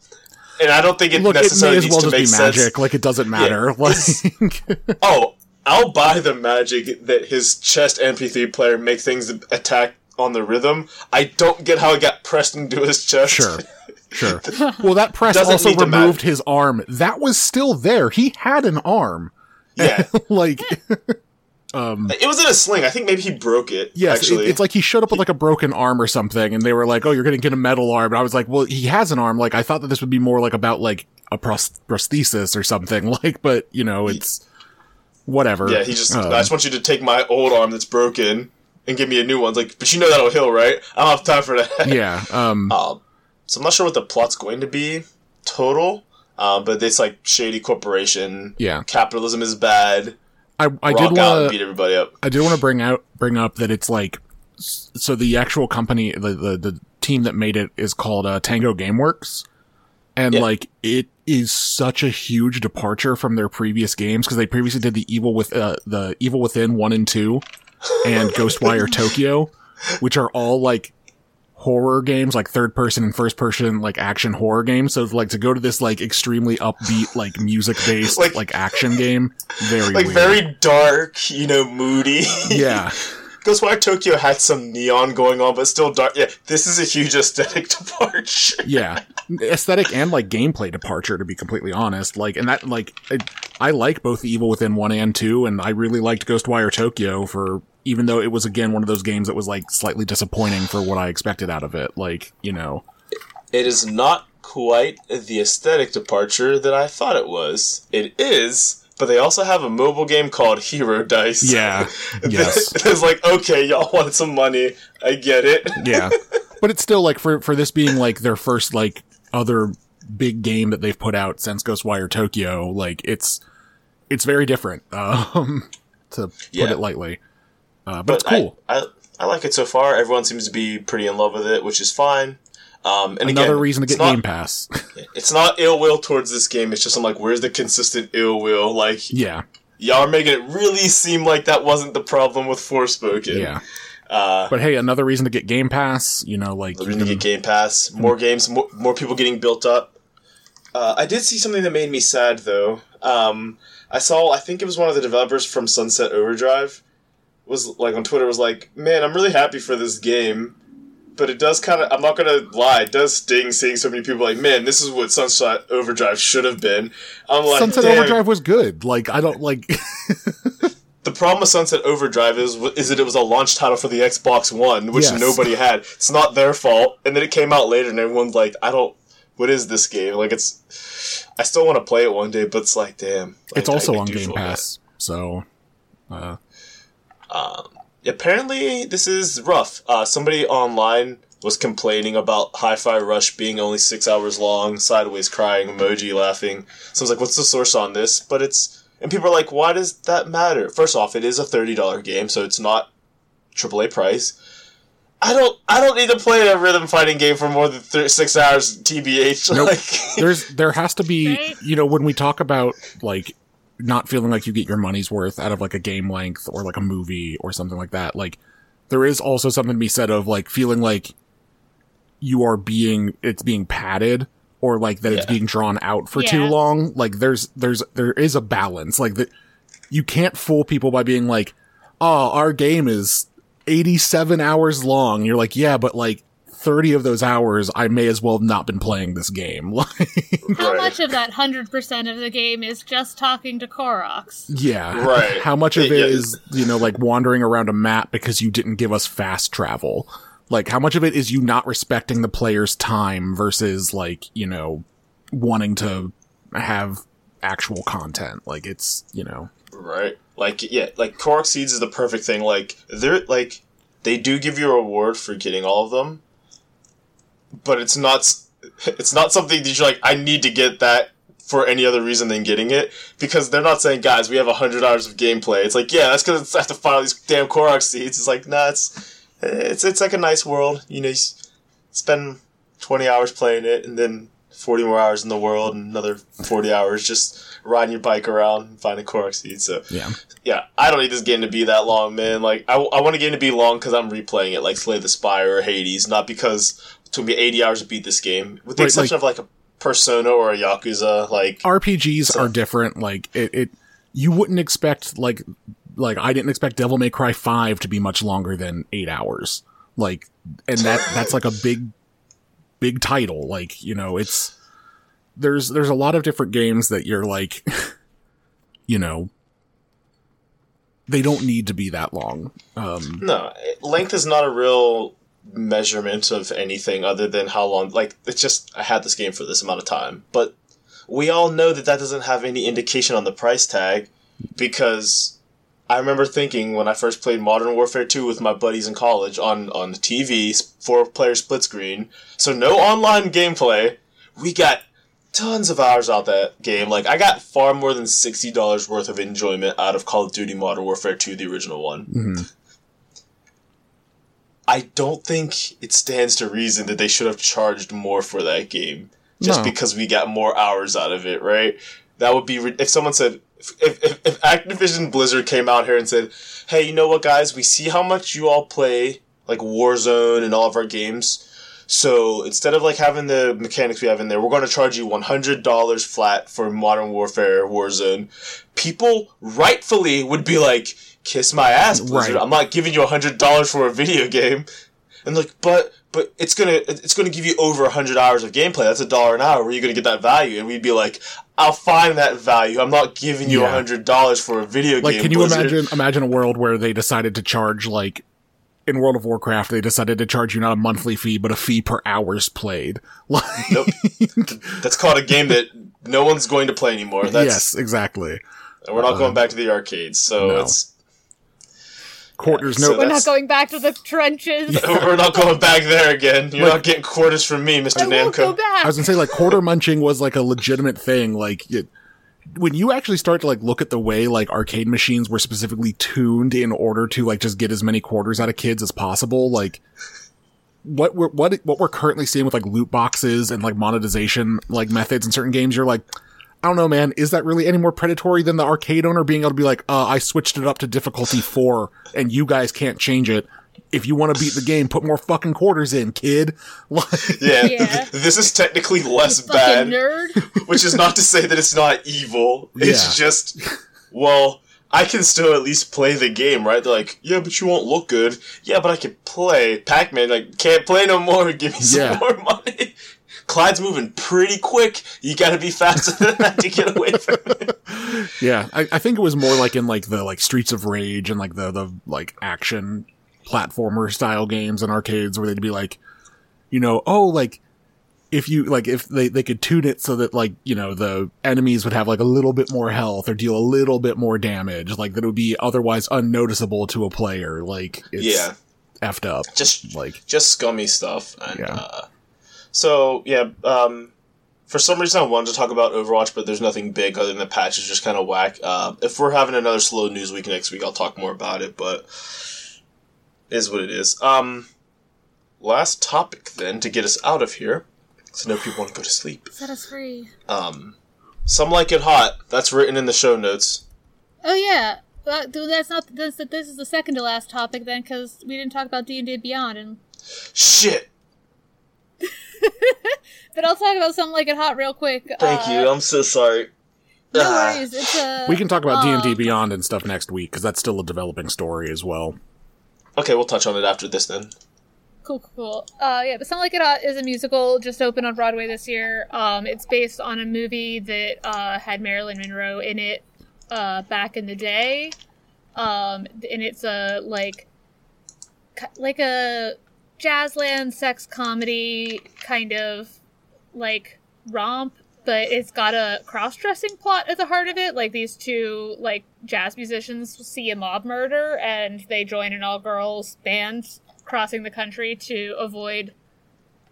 [SPEAKER 1] and I don't think it
[SPEAKER 3] Look, it may
[SPEAKER 1] necessarily
[SPEAKER 3] as
[SPEAKER 1] needs
[SPEAKER 3] well
[SPEAKER 1] to
[SPEAKER 3] just be
[SPEAKER 1] make sense.
[SPEAKER 3] magic. Like it doesn't matter.
[SPEAKER 1] it's-
[SPEAKER 3] like
[SPEAKER 1] Oh, I'll buy the magic that his chest MP3 player make things attack on the rhythm. I don't get how it got pressed into his chest.
[SPEAKER 3] sure. Sure. Well, that press also
[SPEAKER 1] to
[SPEAKER 3] removed his arm. That was still there. He had an arm.
[SPEAKER 1] Yeah.
[SPEAKER 3] like um
[SPEAKER 1] it was in a sling. I think maybe he broke it.
[SPEAKER 3] Yes, it-
[SPEAKER 1] actually.
[SPEAKER 3] it's like he showed up with like a broken arm or something, and they were like, "Oh, you're gonna get a metal arm." And I was like, "Well, he has an arm. Like, I thought that this would be more like about like a pros- prosthesis or something. Like, but you know, it's whatever."
[SPEAKER 1] yeah, he just.
[SPEAKER 3] Um,
[SPEAKER 1] I just want you to take my old arm that's broken and give me a new one. It's like, but you know that'll heal, right? I don't have time for that.
[SPEAKER 3] yeah. Um.
[SPEAKER 1] Um, so I'm not sure what the plot's going to be total. Um, but it's like shady corporation.
[SPEAKER 3] Yeah.
[SPEAKER 1] Capitalism is bad.
[SPEAKER 3] I I did
[SPEAKER 1] out and
[SPEAKER 3] want
[SPEAKER 1] beat
[SPEAKER 3] to
[SPEAKER 1] everybody up.
[SPEAKER 3] I did want to bring out bring up that it's like so the actual company the the, the team that made it is called uh, Tango GameWorks, and
[SPEAKER 1] Yeah.
[SPEAKER 3] like it is such a huge departure from their previous games because they previously did the evil with uh, the evil within one and two and Ghostwire Tokyo. which are all like horror games, like third person and first person, like action horror games. So like to go to this like extremely upbeat, like music based,
[SPEAKER 1] Like-
[SPEAKER 3] like, action game, very
[SPEAKER 1] like
[SPEAKER 3] weird.
[SPEAKER 1] very dark, you know, moody.
[SPEAKER 3] yeah,
[SPEAKER 1] Ghostwire Tokyo had some neon going on, but still dark. Yeah, this is a huge aesthetic departure.
[SPEAKER 3] yeah, aesthetic and like gameplay departure. To be completely honest, like and that like it, I like both Evil Within one and two, and I really liked Ghostwire Tokyo for even though it was again one of those games that was like slightly disappointing for what I expected out of it. Like you know,
[SPEAKER 1] It is not quite the aesthetic departure that I thought it was. It is, but they also have a mobile game called Hero Dice.
[SPEAKER 3] yeah, yes.
[SPEAKER 1] it's like, okay, y'all wanted some money. I get it.
[SPEAKER 3] yeah but it's still like for for this being like their first like other big game that they've put out since ghostwire tokyo like it's it's very different um to put
[SPEAKER 1] Yeah.
[SPEAKER 3] it lightly uh but, it's
[SPEAKER 1] I-
[SPEAKER 3] cool
[SPEAKER 1] I, I, like it so far. Everyone seems to be pretty in love with it, which is fine. Um, and
[SPEAKER 3] another
[SPEAKER 1] again,
[SPEAKER 3] reason to get
[SPEAKER 1] not,
[SPEAKER 3] game pass
[SPEAKER 1] It's not ill will towards this game. It's just I'm like, where's the consistent ill will? Like,
[SPEAKER 3] yeah
[SPEAKER 1] y'all are making it really seem like that wasn't the problem with Forspoken.
[SPEAKER 3] yeah
[SPEAKER 1] Uh,
[SPEAKER 3] but hey another reason to get game pass you know like
[SPEAKER 1] reason to get Game Pass, more games, more, more people getting built up. Uh, I did see something that made me sad though. Um, I saw, I think it was one of the developers from Sunset Overdrive, was like on Twitter was like, "Man, I'm really happy for this game." But it does kind of, I'm not gonna lie, it does sting seeing so many people like, man, this is what Sunset Overdrive should have been. I'm like,
[SPEAKER 3] sunset
[SPEAKER 1] damn.
[SPEAKER 3] overdrive was good like i don't like
[SPEAKER 1] The problem with Sunset Overdrive is is that it was a launch title for the Xbox One, which
[SPEAKER 3] Yes.
[SPEAKER 1] nobody had. It's not their fault, and then it came out later, and everyone's like, "I don't. What is this game? Like, it's. I still want to play it one day, but it's like, damn.
[SPEAKER 3] it's
[SPEAKER 1] Like,
[SPEAKER 3] also
[SPEAKER 1] I- I
[SPEAKER 3] on game pass so uh
[SPEAKER 1] bad. Apparently, this is rough. Uh, somebody online was complaining about Hi-Fi Rush being only six hours long, sideways crying, emoji laughing. So I was like, "What's the source on this?" But it's and people are like, "Why does that matter?" First off, it is a thirty dollar game, so it's not AAA price. I don't. I don't need to play a rhythm fighting game for more than th- six hours. Tbh.
[SPEAKER 3] Nope.
[SPEAKER 1] Like,
[SPEAKER 3] there's there has to be
[SPEAKER 2] Right.
[SPEAKER 3] you know when we talk about like not feeling like you get your money's worth out of like a game length or like a movie or something like that. Like there is also something to be said of like feeling like you are being it's being padded or like that it's being drawn out for too long. Like there's there's there is a balance. Like that you can't fool people by being like oh our game is 87 hours long. You're like yeah but like 30 of those hours i may as well have not been playing this game like
[SPEAKER 2] How
[SPEAKER 1] Right.
[SPEAKER 2] much of that 100% of the game is just talking to Koroks?
[SPEAKER 3] Yeah.
[SPEAKER 1] Right.
[SPEAKER 3] How much of it
[SPEAKER 1] Yeah.
[SPEAKER 3] is, you know, like wandering around a map because you didn't give us fast travel? Like, how much of it is you not respecting the player's time versus, like, you know, wanting to have actual content? Like, it's, you know,
[SPEAKER 1] Right. Like yeah, like Korok Seeds is the perfect thing. Like they're like they do give you a reward for getting all of them, but it's not it's not something that you're like I need to get that for any other reason than getting it because they're not saying guys we have hundred hours of gameplay. It's like yeah that's because I have to find all these damn Korok Seeds. It's like nah it's it's it's like a nice world. You know, you spend twenty hours playing it and then. 40 more hours in the world and another 40 hours just riding your bike around and finding Korok seeds. So,
[SPEAKER 3] yeah.
[SPEAKER 1] yeah, I don't need this game to be that long, man. Like, I, I want a game to be long because I'm replaying it, like Slay the Spire or Hades, not because took me 80 hours to beat this game. With the
[SPEAKER 3] Right,
[SPEAKER 1] exception of like a Persona or a Yakuza, like
[SPEAKER 3] RPGs
[SPEAKER 1] So-
[SPEAKER 3] are different. Like, it, it, you wouldn't expect, like, like, I didn't expect Devil May Cry 5 to be much longer than eight hours. Like, and that, that's like a big, big title. Like, you know, it's, there's, there's a lot of different games that you're like, you know, they don't need to be that long. Um,
[SPEAKER 1] no, length is not a real measurement of anything other than how long. Like, it's just I had this game for this amount of time, but we all know that that doesn't have any indication on the price tag because I remember thinking when I first played Modern Warfare 2 with my buddies in college on, on TV, four player split screen, so no online gameplay. We got tons of hours out that game. Like, I got far more than $60 worth of enjoyment out of Call of Duty Modern Warfare 2, the original one.
[SPEAKER 3] mhm.
[SPEAKER 1] I don't think it stands to reason that they should have charged more for that game just
[SPEAKER 3] No.
[SPEAKER 1] because we got more hours out of it, right? That would be re- if someone said if, if if Activision Blizzard came out here and said, "Hey, you know what, guys? We see how much you all play like Warzone and all of our games. So instead of like having the mechanics we have in there, we're going to charge you one hundred dollars flat for Modern Warfare Warzone. People rightfully would be like, "Kiss my ass, Blizzard!
[SPEAKER 3] Right.
[SPEAKER 1] I'm not giving you hundred dollars for a video game." And like, but but it's gonna it's gonna give you over hundred hours of gameplay. That's a dollar an hour. Where you gonna get that value? And we'd be like, "I'll find that value. I'm not giving you
[SPEAKER 3] Yeah.
[SPEAKER 1] hundred dollars for a video
[SPEAKER 3] Like,
[SPEAKER 1] game."
[SPEAKER 3] can you
[SPEAKER 1] Blizzard."
[SPEAKER 3] imagine imagine a world where they decided to charge like in World of Warcraft, they decided to charge you not a monthly fee, but a fee per hours played. Like,
[SPEAKER 1] Nope. That's called a game that no one's going to play anymore. That's,
[SPEAKER 3] yes, exactly.
[SPEAKER 1] And we're not going um, back to the arcades, so
[SPEAKER 3] no.
[SPEAKER 1] it's
[SPEAKER 3] Quarters,
[SPEAKER 1] Yeah,
[SPEAKER 3] no.
[SPEAKER 1] so
[SPEAKER 2] We're not going back to the trenches.
[SPEAKER 1] we're not going back there again. You're
[SPEAKER 3] Like-
[SPEAKER 1] not getting quarters from me, Mr.
[SPEAKER 2] I won't go
[SPEAKER 1] Namco.
[SPEAKER 2] back.
[SPEAKER 3] I was gonna say like quarter munching was like a legitimate thing. Like it, when you actually start to like look at the way like arcade machines were specifically tuned in order to like just get as many quarters out of kids as possible, like what we're what what we're currently seeing with like loot boxes and like monetization like methods in certain games, you're like. I don't know, man. Is that really any more predatory than the arcade owner being able to be like, uh, I switched it up to difficulty four and you guys can't change it. If you want to beat the game, put more fucking quarters in, kid. Like,
[SPEAKER 1] Yeah,
[SPEAKER 2] Yeah.
[SPEAKER 1] this is technically less
[SPEAKER 2] Fucking
[SPEAKER 1] bad,
[SPEAKER 2] nerd.
[SPEAKER 1] which is not to say that it's not evil. It's
[SPEAKER 3] Yeah.
[SPEAKER 1] just, well, I can still at least play the game, right? They're like, yeah, but you won't look good. Yeah, but I can play. Pac-Man, like, can't play no more. Give me some
[SPEAKER 3] Yeah.
[SPEAKER 1] more money. Clyde's moving pretty quick. You gotta be faster than that to get away from him.
[SPEAKER 3] Yeah, I, I think it was more like in like the like Streets of Rage and like the the like action platformer style games and arcades where they'd be like, you know, oh like if you like if they they could tune it so that like you know the enemies would have like a little bit more health or deal a little bit more damage, like that it would be otherwise unnoticeable to a player. Like it's
[SPEAKER 1] Yeah.
[SPEAKER 3] effed up.
[SPEAKER 1] Just
[SPEAKER 3] Like
[SPEAKER 1] just scummy stuff. And
[SPEAKER 3] Yeah.
[SPEAKER 1] uh, so yeah, um, for some reason I wanted to talk about Overwatch, but there's nothing big other than the patch is just kind of whack. Uh, if we're having another slow news week next week, I'll talk more about it. But is what it is. Um, last topic then to get us out of here, because I know people want to go to sleep.
[SPEAKER 2] Set us free.
[SPEAKER 1] Um, some like it hot. That's written in the show notes.
[SPEAKER 2] Oh yeah. Well, that's not. This, this is the second to last topic then, because we didn't talk about D and D Beyond, and
[SPEAKER 1] Shit.
[SPEAKER 2] But I'll talk about something like it hot real quick.
[SPEAKER 1] Thank
[SPEAKER 2] Uh,
[SPEAKER 1] you. I'm so sorry.
[SPEAKER 2] No
[SPEAKER 1] Ah.
[SPEAKER 2] worries. It's a.
[SPEAKER 3] we can talk about D and D
[SPEAKER 2] um,
[SPEAKER 3] Beyond and stuff next week because that's still a developing story as well.
[SPEAKER 1] Okay, we'll touch on it after this then.
[SPEAKER 2] Cool, cool, cool. Uh, yeah, but Something Like It Hot is a musical just opened on Broadway this year. Um, it's based on a movie that uh, had Marilyn Monroe in it uh, back in the day. Um, and it's a like, like a jazzland sex comedy kind of like romp, but it's got a cross-dressing plot at the heart of it. Like these two like jazz musicians see a mob murder and they join an all-girls band crossing the country to avoid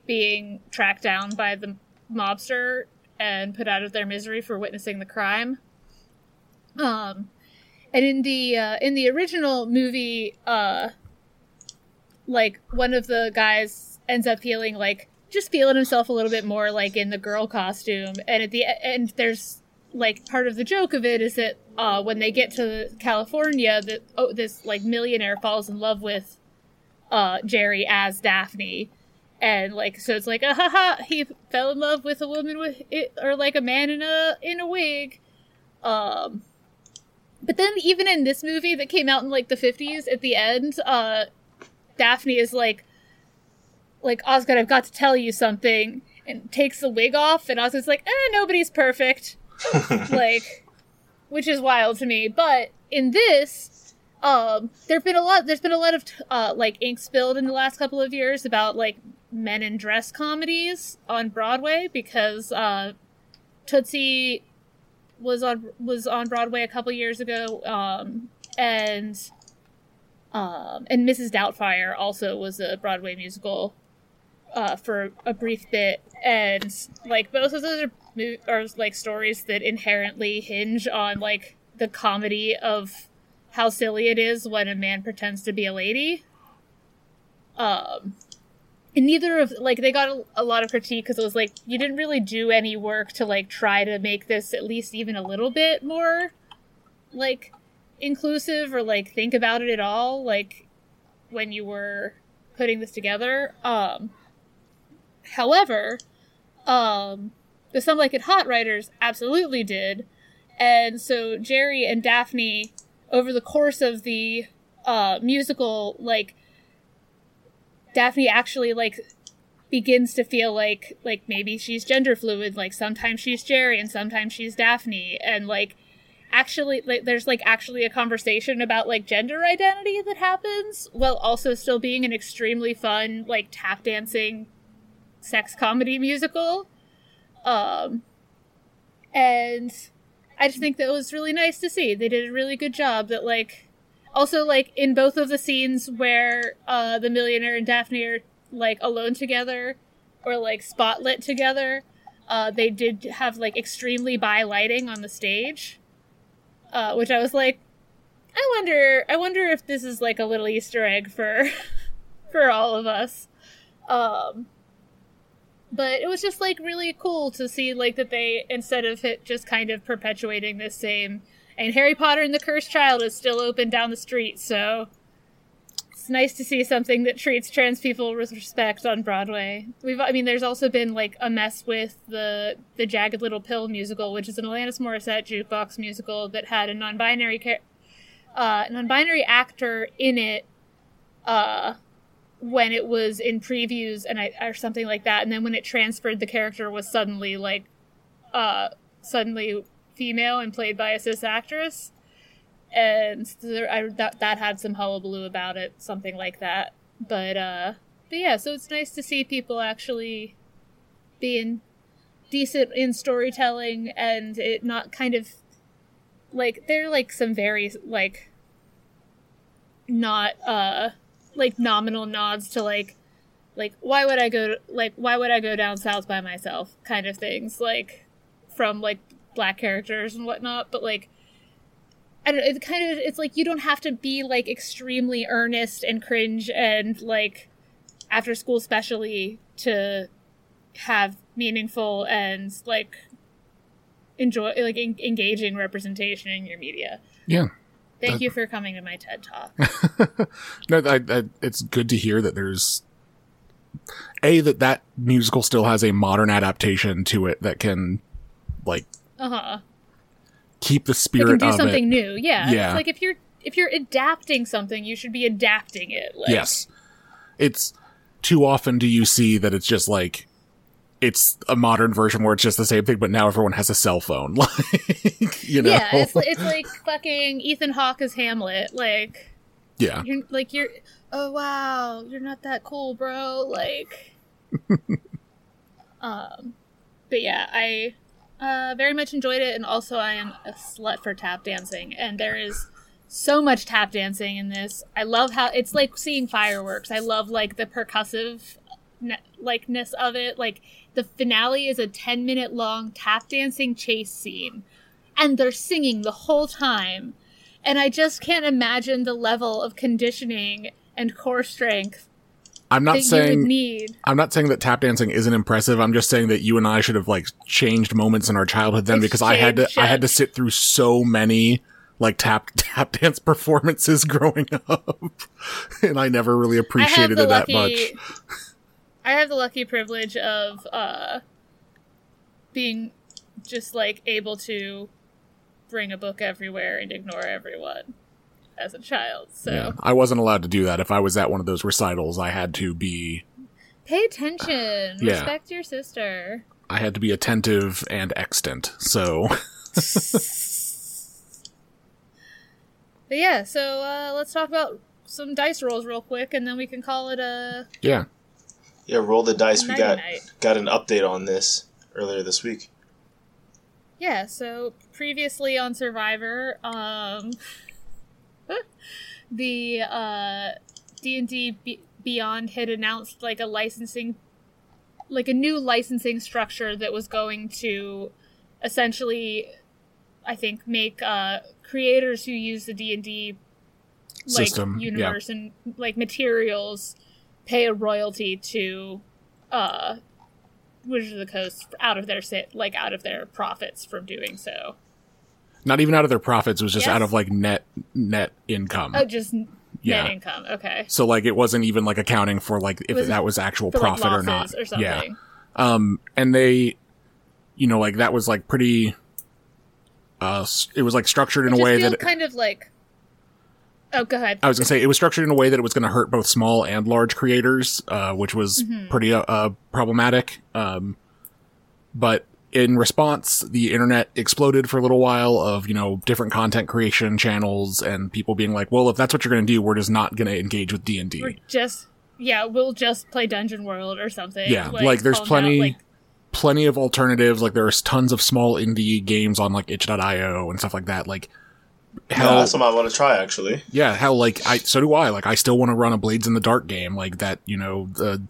[SPEAKER 2] being tracked down by the mobster and put out of their misery for witnessing the crime. Um, and in the uh, in the original movie, uh, like one of the guys ends up feeling like just feeling himself a little bit more like in the girl costume, and at the end there's like part of the joke of it is that uh, when they get to California, that oh, this like millionaire falls in love with uh, Jerry as Daphne, and like so it's like ah, ha, ha, he fell in love with a woman with it, or like a man in a in a wig. Um, but then even in this movie that came out in like the fifties, at the end, uh, Daphne is like, like Osgood, I've got to tell you something, and takes the wig off, and Osgood's like, eh, nobody's perfect, like, which is wild to me. But in this, um, there've been a lot. There's been a lot of uh, like ink spilled in the last couple of years about like men in dress comedies on Broadway because uh, Tootsie was on was on Broadway a couple years ago, um, and um, and Mrs. Doubtfire also was a Broadway musical uh, for a brief bit, and like both of those are, are like stories that inherently hinge on like the comedy of how silly it is when a man pretends to be a lady. Um, and neither of like they got a, a lot of critique because it was like you didn't really do any work to like try to make this at least even a little bit more like inclusive or like think about it at all like when you were putting this together. Um, however, um, the Some Like It Hot writers absolutely did, and so Jerry and Daphne, over the course of the uh, musical, like Daphne actually like begins to feel like like maybe she's gender fluid like sometimes she's jerry and sometimes she's daphne and like actually like there's like actually a conversation about like gender identity that happens while also still being an extremely fun like tap dancing sex comedy musical. Um and i just think that was really nice to see. They did a really good job that like also like in both of the scenes where uh the millionaire and daphne are like alone together or like spotlit together uh they did have like extremely bi lighting on the stage uh which i was like i wonder i wonder if this is like a little easter egg for for all of us. Um but it was just like really cool to see like that they instead of it just kind of perpetuating this same and harry potter and the cursed child is still open down the street so it's nice to see something that treats trans people with respect on Broadway. We've, I mean, there's also been like a mess with the the Jagged Little Pill musical, which is an Alanis Morissette jukebox musical that had a non-binary char- uh, non-binary actor in it uh, when it was in previews and I, or something like that, and then when it transferred, the character was suddenly like uh, suddenly female and played by a cis actress and there, I, that that had some hullabaloo about it, something like that. But uh, but yeah, so it's nice to see people actually being decent in storytelling and it not kind of like they're like some very like not uh like nominal nods to like like why would I go to, like why would I go down south by myself kind of things like from like black characters and whatnot, but like I don't know, it kind of it's like you don't have to be like extremely earnest and cringe and like after school specially to have meaningful and like enjoy like en- engaging representation in your media.
[SPEAKER 3] Yeah.
[SPEAKER 2] Thank
[SPEAKER 3] That-
[SPEAKER 2] you for coming to my TED talk.
[SPEAKER 3] no, I, I, it's good to hear that there's a that that musical still has a modern adaptation to it that can like
[SPEAKER 2] Uh huh.
[SPEAKER 3] Keep the
[SPEAKER 2] can
[SPEAKER 3] spirit
[SPEAKER 2] do something
[SPEAKER 3] it.
[SPEAKER 2] new. Yeah.
[SPEAKER 3] Yeah.
[SPEAKER 2] It's like if you're if you're adapting something, you should be adapting it. Like,
[SPEAKER 3] yes, it's too often do you see that it's just like it's a modern version where it's just the same thing, but now everyone has a cell phone. Like you know,
[SPEAKER 2] Yeah, it's, it's like fucking Ethan Hawke as Hamlet. Like,
[SPEAKER 3] yeah.
[SPEAKER 2] you're like you're oh wow you're not that cool bro like um but yeah i uh very much enjoyed it and also i am a slut for tap dancing and there is so much tap dancing in this. I love how it's like seeing fireworks. I love like the percussive ne- likeness of it. Like the finale is a 10 minute long tap dancing chase scene and they're singing the whole time. And I just can't imagine the level of conditioning and core strength
[SPEAKER 3] I'm not
[SPEAKER 2] that you would
[SPEAKER 3] saying
[SPEAKER 2] need.
[SPEAKER 3] I'm not saying that tap dancing isn't impressive. I'm just saying that you and I should have like changed moments in our childhood then because I had to I had to sit through so many like tap tap dance performances growing up, and I never really appreciated it that much.
[SPEAKER 2] I have the lucky privilege of uh, being just like able to bring a book everywhere and ignore everyone as a child. So
[SPEAKER 3] Yeah, I wasn't allowed to do that. If I was at one of those recitals, I had to be
[SPEAKER 2] pay attention.
[SPEAKER 3] Yeah.
[SPEAKER 2] Respect your sister.
[SPEAKER 3] I had to be attentive and extant. So
[SPEAKER 2] But yeah, so uh, let's talk about some dice rolls real quick, and then we can call it a
[SPEAKER 3] yeah,
[SPEAKER 1] Yeah, roll the dice. We got
[SPEAKER 2] night.
[SPEAKER 1] got an update on this earlier this week.
[SPEAKER 2] Yeah, so previously on Survivor, um the uh D&D Be- Beyond had announced like a licensing like a new licensing structure that was going to essentially I think make uh creators who use the D&D like
[SPEAKER 3] System, yeah.
[SPEAKER 2] universe and like materials pay a royalty to uh Wizards of the Coast out of their like out of their profits from doing so.
[SPEAKER 3] Not even out of their profits. It was just
[SPEAKER 2] Yes.
[SPEAKER 3] out of like net net income.
[SPEAKER 2] Oh, just
[SPEAKER 3] Yeah.
[SPEAKER 2] net income. Okay.
[SPEAKER 3] So like it wasn't even like accounting for like if
[SPEAKER 2] was
[SPEAKER 3] that was actual
[SPEAKER 2] For like
[SPEAKER 3] profit or not.
[SPEAKER 2] or something.
[SPEAKER 3] Yeah. Um, and they, you know, like that was like pretty. Uh, it was like structured in
[SPEAKER 2] It
[SPEAKER 3] a way that
[SPEAKER 2] kind of like. Oh, go ahead.
[SPEAKER 3] I was gonna say it was structured in a way that it was gonna hurt both small and large creators, uh, which was
[SPEAKER 2] Mm-hmm.
[SPEAKER 3] pretty uh, uh, problematic. Um, but in response, the internet exploded for a little while of you know different content creation channels and people being like, "Well, if that's what you're gonna do, we're just not gonna engage with D and
[SPEAKER 2] We're
[SPEAKER 3] D."
[SPEAKER 2] just yeah, we'll just play Dungeon World or something.
[SPEAKER 3] Yeah, like, there's
[SPEAKER 2] calling out,
[SPEAKER 3] plenty-
[SPEAKER 2] like,
[SPEAKER 3] Plenty of alternatives. Like there's tons of small indie games on like itch.io and stuff like that. Like
[SPEAKER 1] Yeah,
[SPEAKER 3] how
[SPEAKER 1] that's something I want to try actually.
[SPEAKER 3] yeah how like i so do i like i still want to run a blades in the dark game like that you know the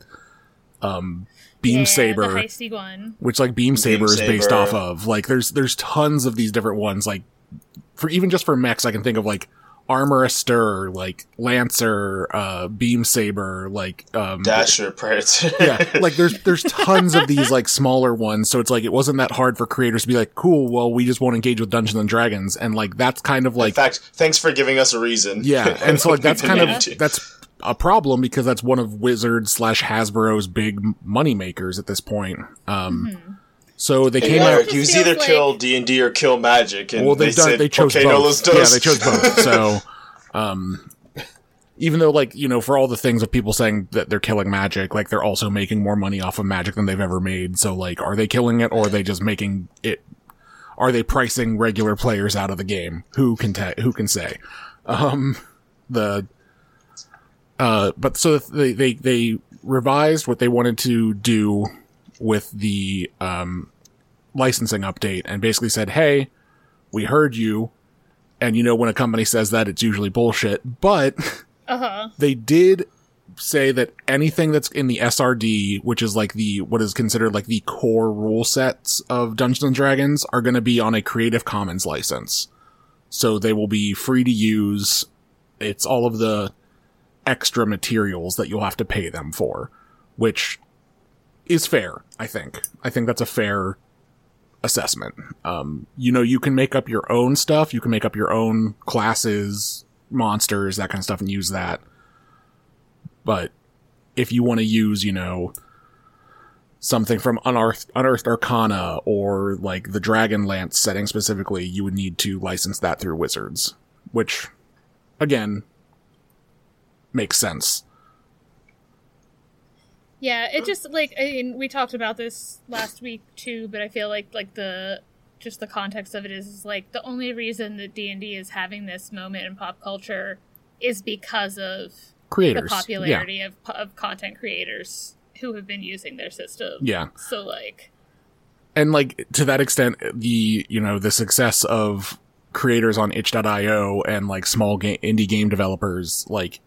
[SPEAKER 3] um beam
[SPEAKER 2] yeah,
[SPEAKER 3] saber
[SPEAKER 2] the heisty one.
[SPEAKER 3] which like beam saber is based off of like there's there's tons of these different ones like for even just for mechs i can think of like Armour Astir like lancer uh beam saber like um
[SPEAKER 1] Dasher, Predator.
[SPEAKER 3] yeah like there's there's tons of these like smaller ones so it's like it wasn't that hard for creators to be like cool well we just won't engage with dungeons and dragons and like that's kind of like.
[SPEAKER 1] In fact, thanks for giving us a reason.
[SPEAKER 3] yeah, and so like that's kind of that's a problem because that's one of Wizards slash Hasbro's big money makers at this point. Um, so they came
[SPEAKER 1] Eric,
[SPEAKER 3] out.
[SPEAKER 1] you
[SPEAKER 2] Just
[SPEAKER 1] either
[SPEAKER 2] feels
[SPEAKER 1] kill D and D or kill Magic, and
[SPEAKER 3] Well,
[SPEAKER 1] they
[SPEAKER 3] they've done.
[SPEAKER 1] said,
[SPEAKER 3] They chose
[SPEAKER 1] okay,
[SPEAKER 3] both.
[SPEAKER 1] no,
[SPEAKER 3] yeah, they chose both. So, um, even though like you know, for all the things of people saying that they're killing Magic, like they're also making more money off of Magic than they've ever made. So, like, are they killing it, or are they just making it? Are they pricing regular players out of the game? Who can ta- who can say? Um, the uh, but so they they they revised what they wanted to do with the um licensing update and basically said, "Hey, we heard you." And you know when a company says that it's usually bullshit, but
[SPEAKER 2] Uh huh.
[SPEAKER 3] they did say that anything that's in the SRD, which is like the what is considered like the core rule sets of Dungeons and Dragons, are going to be on a Creative Commons license. So they will be free to use. It's all of the extra materials that you'll have to pay them for, which is fair, I think. I think that's a fair assessment. Um, you know, you can make up your own stuff, you can make up your own classes, monsters, that kind of stuff, and use that. But if you want to use, you know, something from Unearthed, Unearthed Arcana or like the Dragonlance setting specifically, you would need to license that through Wizards, which, again, makes sense.
[SPEAKER 2] Yeah, it just like I mean, we talked about this last week too, but I feel like like the just the context of it is, is like the only reason that D and D is having this moment in pop culture is because of
[SPEAKER 3] Creators.
[SPEAKER 2] the popularity of of content creators who have been using their system.
[SPEAKER 3] Yeah. yeah.
[SPEAKER 2] So like,
[SPEAKER 3] and like to that extent the you know the success of creators on itch.io and like small game indie game developers like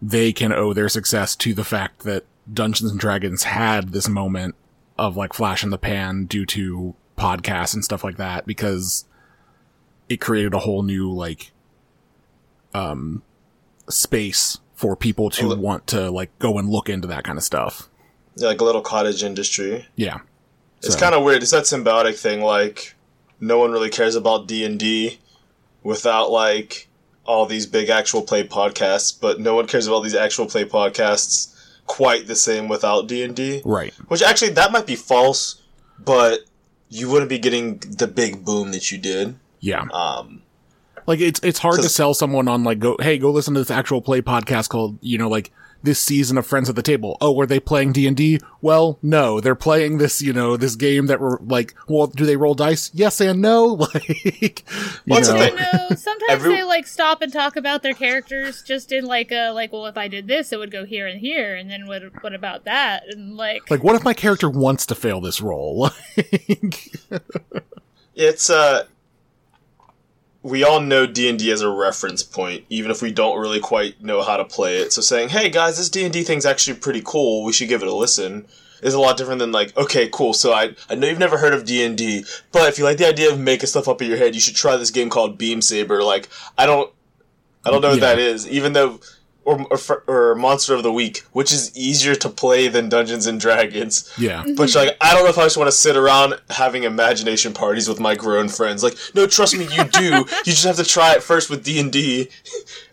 [SPEAKER 3] they can owe their success to the fact that dungeons and dragons had this moment of like flash in the pan due to podcasts and stuff like that because it created a whole new like um space for people to
[SPEAKER 1] Well,
[SPEAKER 3] want to like go and look into that kind of stuff
[SPEAKER 1] Yeah, like a little cottage industry.
[SPEAKER 3] yeah
[SPEAKER 1] It's
[SPEAKER 3] So-
[SPEAKER 1] kind of weird. It's that symbiotic thing. Like, no one really cares about D and D without like all these big actual play podcasts, but no one cares about these actual play podcasts quite the same without D and D.
[SPEAKER 3] right
[SPEAKER 1] Which actually that might be false, but you wouldn't be getting the big boom that you did.
[SPEAKER 3] yeah
[SPEAKER 1] Um,
[SPEAKER 3] Like it's it's hard to sell someone on like go hey go listen to this actual play podcast called you know like this season of Friends at the Table. Oh, were they playing D and D? Well, no, they're playing this you know this game that were like well do they roll dice? Yes and no. Like you
[SPEAKER 1] What's the
[SPEAKER 3] know.
[SPEAKER 1] thing?
[SPEAKER 2] no, sometimes
[SPEAKER 1] Every-
[SPEAKER 2] they like stop and talk about their characters just in like a like, well, if I did this, it would go here and here, and then what? What about that? And like,
[SPEAKER 3] Like what if my character wants to fail this role? Like,
[SPEAKER 1] it's uh, we all know D and D as a reference point, even if we don't really quite know how to play it. So saying, "Hey guys, this D and D thing's actually pretty cool. We should give it a listen." Is a lot different than like, okay, cool. So I I know you've never heard of D and D, but if you like the idea of making stuff up in your head, you should try this game called Beam Saber. Like I don't I don't know what that is, even though. Or, or, or Monster of the Week, which is easier to play than Dungeons and Dragons.
[SPEAKER 3] yeah. Mm-hmm.
[SPEAKER 1] But like, I don't know if I just want to sit around having imagination parties with my grown friends. Like, no, trust me, you do. you just have to try it first with D and D.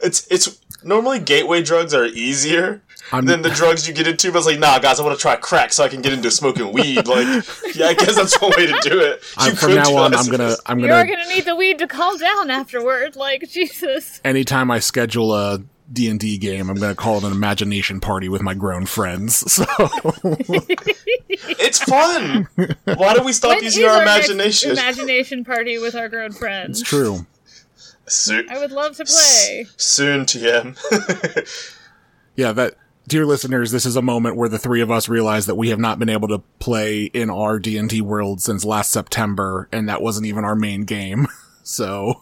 [SPEAKER 1] It's it's normally gateway drugs are easier
[SPEAKER 3] I'm,
[SPEAKER 1] than the drugs you get into. But it's like, nah, guys, I want to try crack so I can get into smoking weed. Like, yeah, I guess that's one way to do it.
[SPEAKER 3] I'm-
[SPEAKER 1] You
[SPEAKER 3] from now on. I'm gonna I'm gonna.
[SPEAKER 2] You're
[SPEAKER 3] gonna
[SPEAKER 2] gonna need the weed to calm down afterward. Like Jesus.
[SPEAKER 3] anytime I schedule a D and D game, I'm gonna call it an imagination party with my grown friends. So
[SPEAKER 1] It's fun. Why do we stop
[SPEAKER 2] When
[SPEAKER 1] using
[SPEAKER 2] is
[SPEAKER 1] our imagination?
[SPEAKER 2] imagination party with our grown friends.
[SPEAKER 3] it's true.
[SPEAKER 1] soon,
[SPEAKER 2] I would love to play.
[SPEAKER 1] soon, TM.
[SPEAKER 3] Yeah, that dear listeners, this is a moment where the three of us realize that we have not been able to play in our D and D world since last September, and that wasn't even our main game. So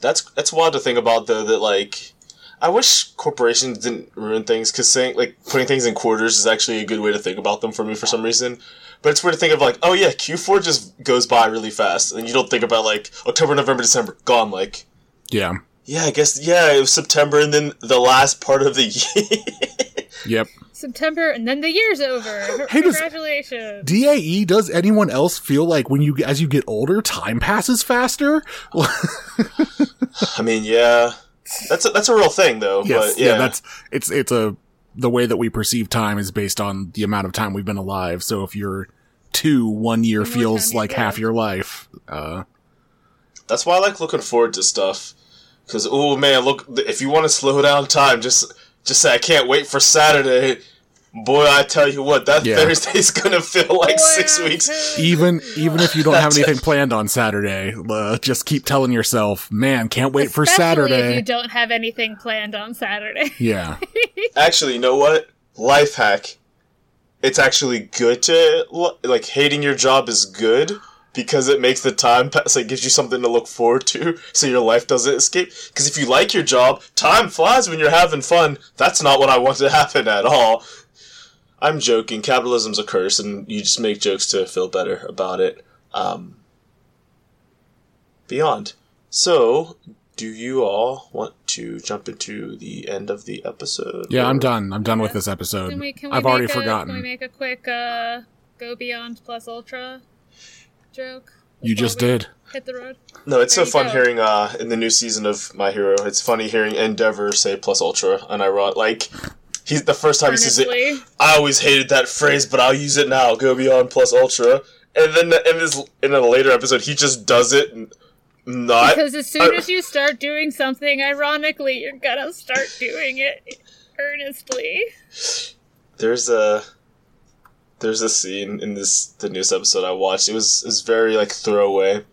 [SPEAKER 1] That's that's wild to think about though. That like, I wish corporations didn't ruin things because saying like putting things in quarters is actually a good way to think about them for me for some reason. But it's weird to think of like, oh yeah, Q four just goes by really fast, and you don't think about like October, November, December, gone. Like,
[SPEAKER 3] yeah,
[SPEAKER 1] yeah, I guess yeah, it was September, and then the last part of the year.
[SPEAKER 3] Yep.
[SPEAKER 2] September, and then the year's over.
[SPEAKER 3] Hey, does-
[SPEAKER 2] Congratulations.
[SPEAKER 3] DAE, E, does anyone else feel like when you as you get older, time passes faster?
[SPEAKER 1] I mean, yeah, that's a, that's a real thing though.
[SPEAKER 3] Yes,
[SPEAKER 1] but, yeah,
[SPEAKER 3] that's it's it's a the way that we perceive time is based on the amount of time we've been alive. So if you're two, one year
[SPEAKER 2] more
[SPEAKER 3] feels like
[SPEAKER 2] get.
[SPEAKER 3] half your life. Uh,
[SPEAKER 1] That's why I like looking forward to stuff. Because oh man, look, if you want to slow down time, just just say I can't wait for Saturday. Boy, I tell you what, that
[SPEAKER 3] Yeah.
[SPEAKER 1] Thursday's gonna feel like six weeks.
[SPEAKER 3] even even if you don't have anything planned on Saturday, uh, just keep telling yourself, "Man, can't wait for Saturday.
[SPEAKER 2] Especially If you don't have anything planned on Saturday.
[SPEAKER 3] yeah,
[SPEAKER 1] Actually, you know what? Life hack. It's actually good to like hating your job is good because it makes the time pass. Like gives you something to look forward to, so your life doesn't escape. Because if you like your job, time flies when you're having fun. That's not what I want to happen at all. I'm joking. Capitalism's a curse, and you just make jokes to feel better about it. Um, beyond. So, do you all want to jump into the end of the episode?
[SPEAKER 3] yeah, I'm done. I'm done with this episode.
[SPEAKER 2] Can we, can we
[SPEAKER 3] I've already
[SPEAKER 2] make a, Can we make a quick uh, go beyond plus ultra joke?
[SPEAKER 3] You just did.
[SPEAKER 2] Hit the road.
[SPEAKER 1] No, it's
[SPEAKER 2] There
[SPEAKER 1] so fun
[SPEAKER 2] go.
[SPEAKER 1] hearing uh in the new season of My Hero. It's funny hearing Endeavor say plus ultra, and I wrote like he's the first time he says it. I always hated that phrase, but I'll use it now. Go beyond plus ultra, and then in this in a later episode, he just does it. and Not
[SPEAKER 2] Because as soon as you start doing something ironically, you're gonna start doing it earnestly.
[SPEAKER 1] there's a there's a scene in this the newest episode I watched. It was is very like throwaway,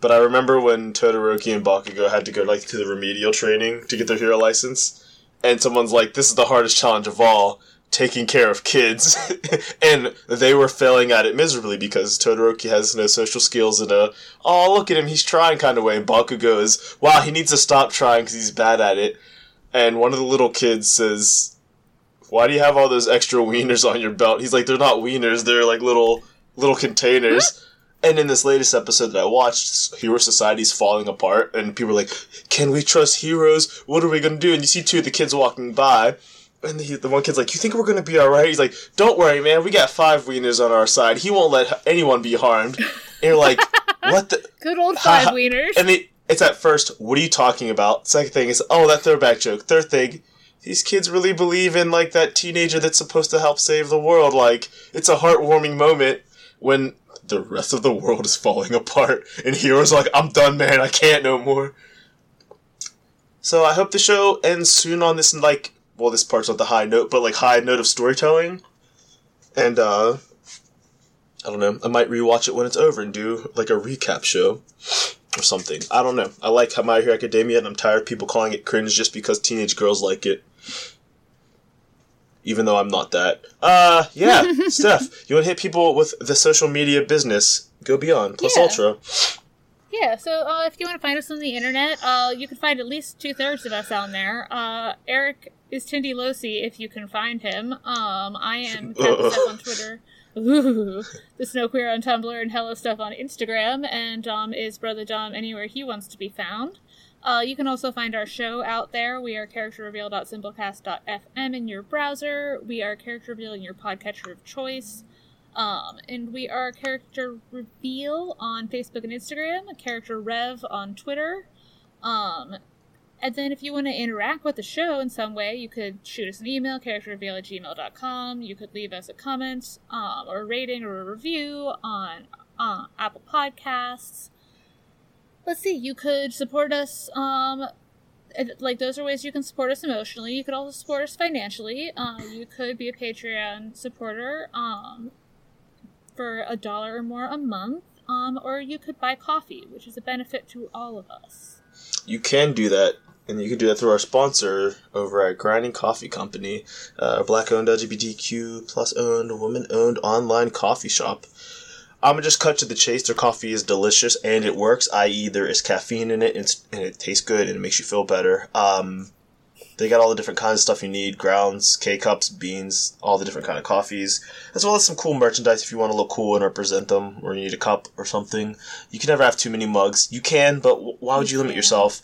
[SPEAKER 1] but I remember when Todoroki and Bakugo had to go like to the remedial training to get their hero license, and someone's like, "This is the hardest challenge of all." Taking care of kids, and they were failing at it miserably because Todoroki has no social skills in a "oh look at him, he's trying" kind of way. And Bakugo is "wow, he needs to stop trying because he's bad at it." And one of the little kids says, why do you have all those extra wieners on your belt? He's like, they're not wieners, they're like little little containers. And in this latest episode that I watched, Hero Society's falling apart, and people are like, "Can we trust heroes? What are we gonna do?" And you see two of the kids walking by, and the, the one kid's like, "You think we're gonna be all right?" He's like, "Don't worry, man. We got five wieners on our side. He won't let anyone be harmed." And you're like, "What the?"
[SPEAKER 2] Good old five wieners.
[SPEAKER 1] And it, it's at first, what are you talking about? Second thing is, oh, that throwback joke. Third thing, these kids really believe in like that teenager that's supposed to help save the world. Like it's a heartwarming moment when the rest of the world is falling apart, and Hero's like, "I'm done, man. I can't no more." So I hope the show ends soon on this like, well, this part's not the high note, but like high note of storytelling, and uh, I don't know. I might rewatch it when it's over and do like a recap show or something. I don't know. I like how My Hero Academia, and I'm tired of people calling it cringe just because teenage girls like it. Even though I'm not that. Uh, yeah, Steph, you want to hit people with the social media business? Go beyond plus
[SPEAKER 2] Yeah.
[SPEAKER 1] ultra.
[SPEAKER 2] Yeah, so uh, if you want to find us on the internet, uh, you can find at least two thirds of us on there. Uh, Eric is Tindy Losi if you can find him. Um, I am Steph on Twitter. Ooh, the Snow Queer on Tumblr and Hello Stuff on Instagram, and Dom is Brother Dom anywhere he wants to be found. Uh, you can also find our show out there. We are characterreveal.simplecast.fm in your browser. We are character reveal in your podcatcher of choice. Um, and we are Character Reveal on Facebook and Instagram, Character Rev on Twitter. Um, and then if you want to interact with the show in some way, you could shoot us an email, characterreveal at gmail.com. You could leave us a comment um, or a rating or a review on uh, Apple Podcasts. Let's see, you could support us. Um, like those are ways you can support us emotionally. You could also support us financially. Uh, you could be a Patreon supporter um, for a dollar or more a month, um, or you could buy coffee, which is a benefit to all of us.
[SPEAKER 1] You can do that and you can do that through our sponsor over at Grinding Coffee Company, uh, a black-owned LGBTQ plus owned, woman-owned online coffee shop. I'm gonna just cut to the chase. Their coffee is delicious and it works, i.e., there is caffeine in it and, it tastes good and it makes you feel better. Um, they got all the different kinds of stuff you need: grounds, K cups, beans, all the different kind of coffees, as well as some cool merchandise if you want to look cool and represent them, or you need a cup or something. You can never have too many mugs. You can, but why would you limit yourself?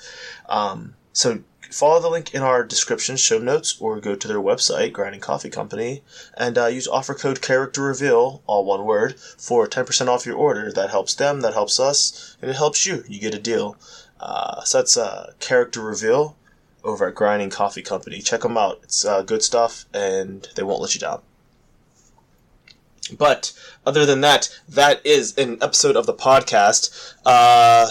[SPEAKER 1] Um, so follow the link in our description, show notes, or go to their website, Grinding Coffee Company, and uh, use offer code Character Reveal, all one word, for 10% off your order. That helps them, that helps us, and it helps you. You get a deal. Uh, so that's uh, Character Reveal over at Grinding Coffee Company. Check them out. It's uh, good stuff, and they won't let you down. But other than that, that is an episode of the podcast. Uh,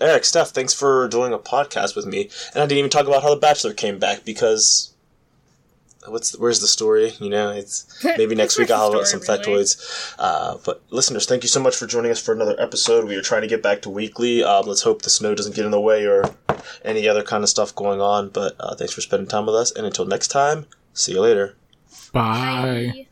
[SPEAKER 1] Eric, Steph, thanks for doing a podcast with me. And I didn't even talk about how The Bachelor came back because what's the, where's the story? You know, it's maybe next week I'll have some really? factoids. Uh, but listeners, thank you so much for joining us for another episode. We are trying to get back to weekly. Um, let's hope the snow doesn't get in the way or any other kind of stuff going on. But uh, thanks for spending time with us, and until next time, see you later.
[SPEAKER 3] Bye. Bye.